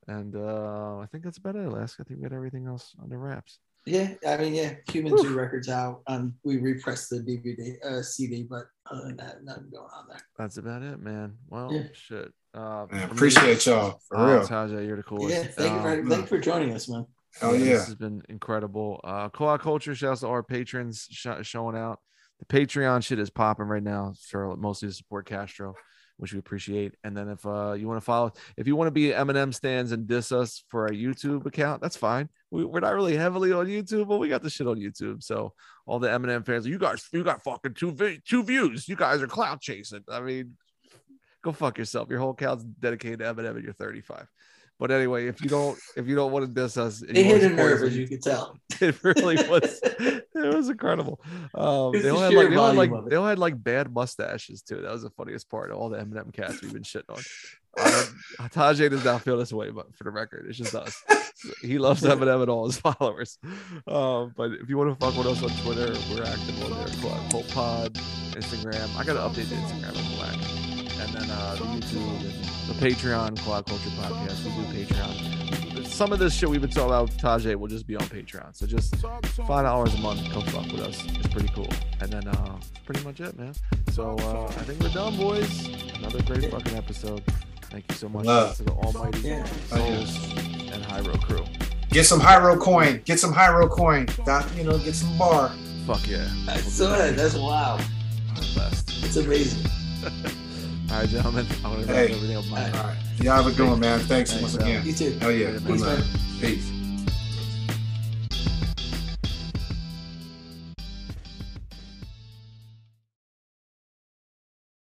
And uh I think that's about it. Last, I think we got everything else under wraps.
Yeah, I mean, yeah, Human Zoo Records out. Um, we repressed the DVD, uh, CD, but other than that, nothing going on there.
That's about it, man. Well,
Yeah.
shit. Uh,
Man, appreciate y'all for
Oh,
real.
Tajay, you're the coolest.
Yeah, thank you,
Um,
for, thank you for joining us, man.
Oh
This
yeah.
This has been incredible. Uh, co-op culture. Shouts to our patrons sh- showing out. The Patreon shit is popping right now. Charlotte mostly to support Castro, which we appreciate. And then if uh, you want to follow, if you want to be Eminem stands and diss us for our YouTube account, that's fine. We, we're not really heavily on YouTube, but we got the shit on YouTube. So all the Eminem fans, you guys, you got fucking two vi- two views. You guys are clout chasing. I mean, go fuck yourself. Your whole account's dedicated to Eminem, and you're 35. But anyway, if you don't, if you don't want to diss us, and
They
you wanna
hit a nerve, as you could tell. [laughs]
it really [laughs] was it was incredible. Um they
the
all had like they all had like,
it.
they all had like bad mustaches too. That was the funniest part of all the Eminem cats we've been shitting on. Uh, Tajay does not feel this way but for the record it's just us. [laughs] He loves Eminem and all his followers. Um but if you want to fuck with us on Twitter we're active on there. Cult Pod Instagram. I gotta update the Instagram I'm black and then uh the YouTube the Patreon Quad Culture Podcast we do Patreon some of this shit we've been talking about with Tajay will just be on Patreon. So just five dollars a month, come fuck with us. It's pretty cool. And then uh that's pretty much it, man. So uh I think we're done, boys. Another great fucking episode. Thank you so much
Love.
to the almighty
Yeah.
souls and Hiero crew.
Get some Hiero coin. Get some Hiero coin. Doc, you know, get some bar.
Fuck yeah.
I saw that. That's wow.
Best.
It's amazing. [laughs]
All right, gentlemen. I'm gonna
Hey.
wrap everything up my
All right. Y'all have a good one, man. Thanks
Thanks,
once again.
You too.
Hell yeah.
Peace,
One love.
man.
Peace.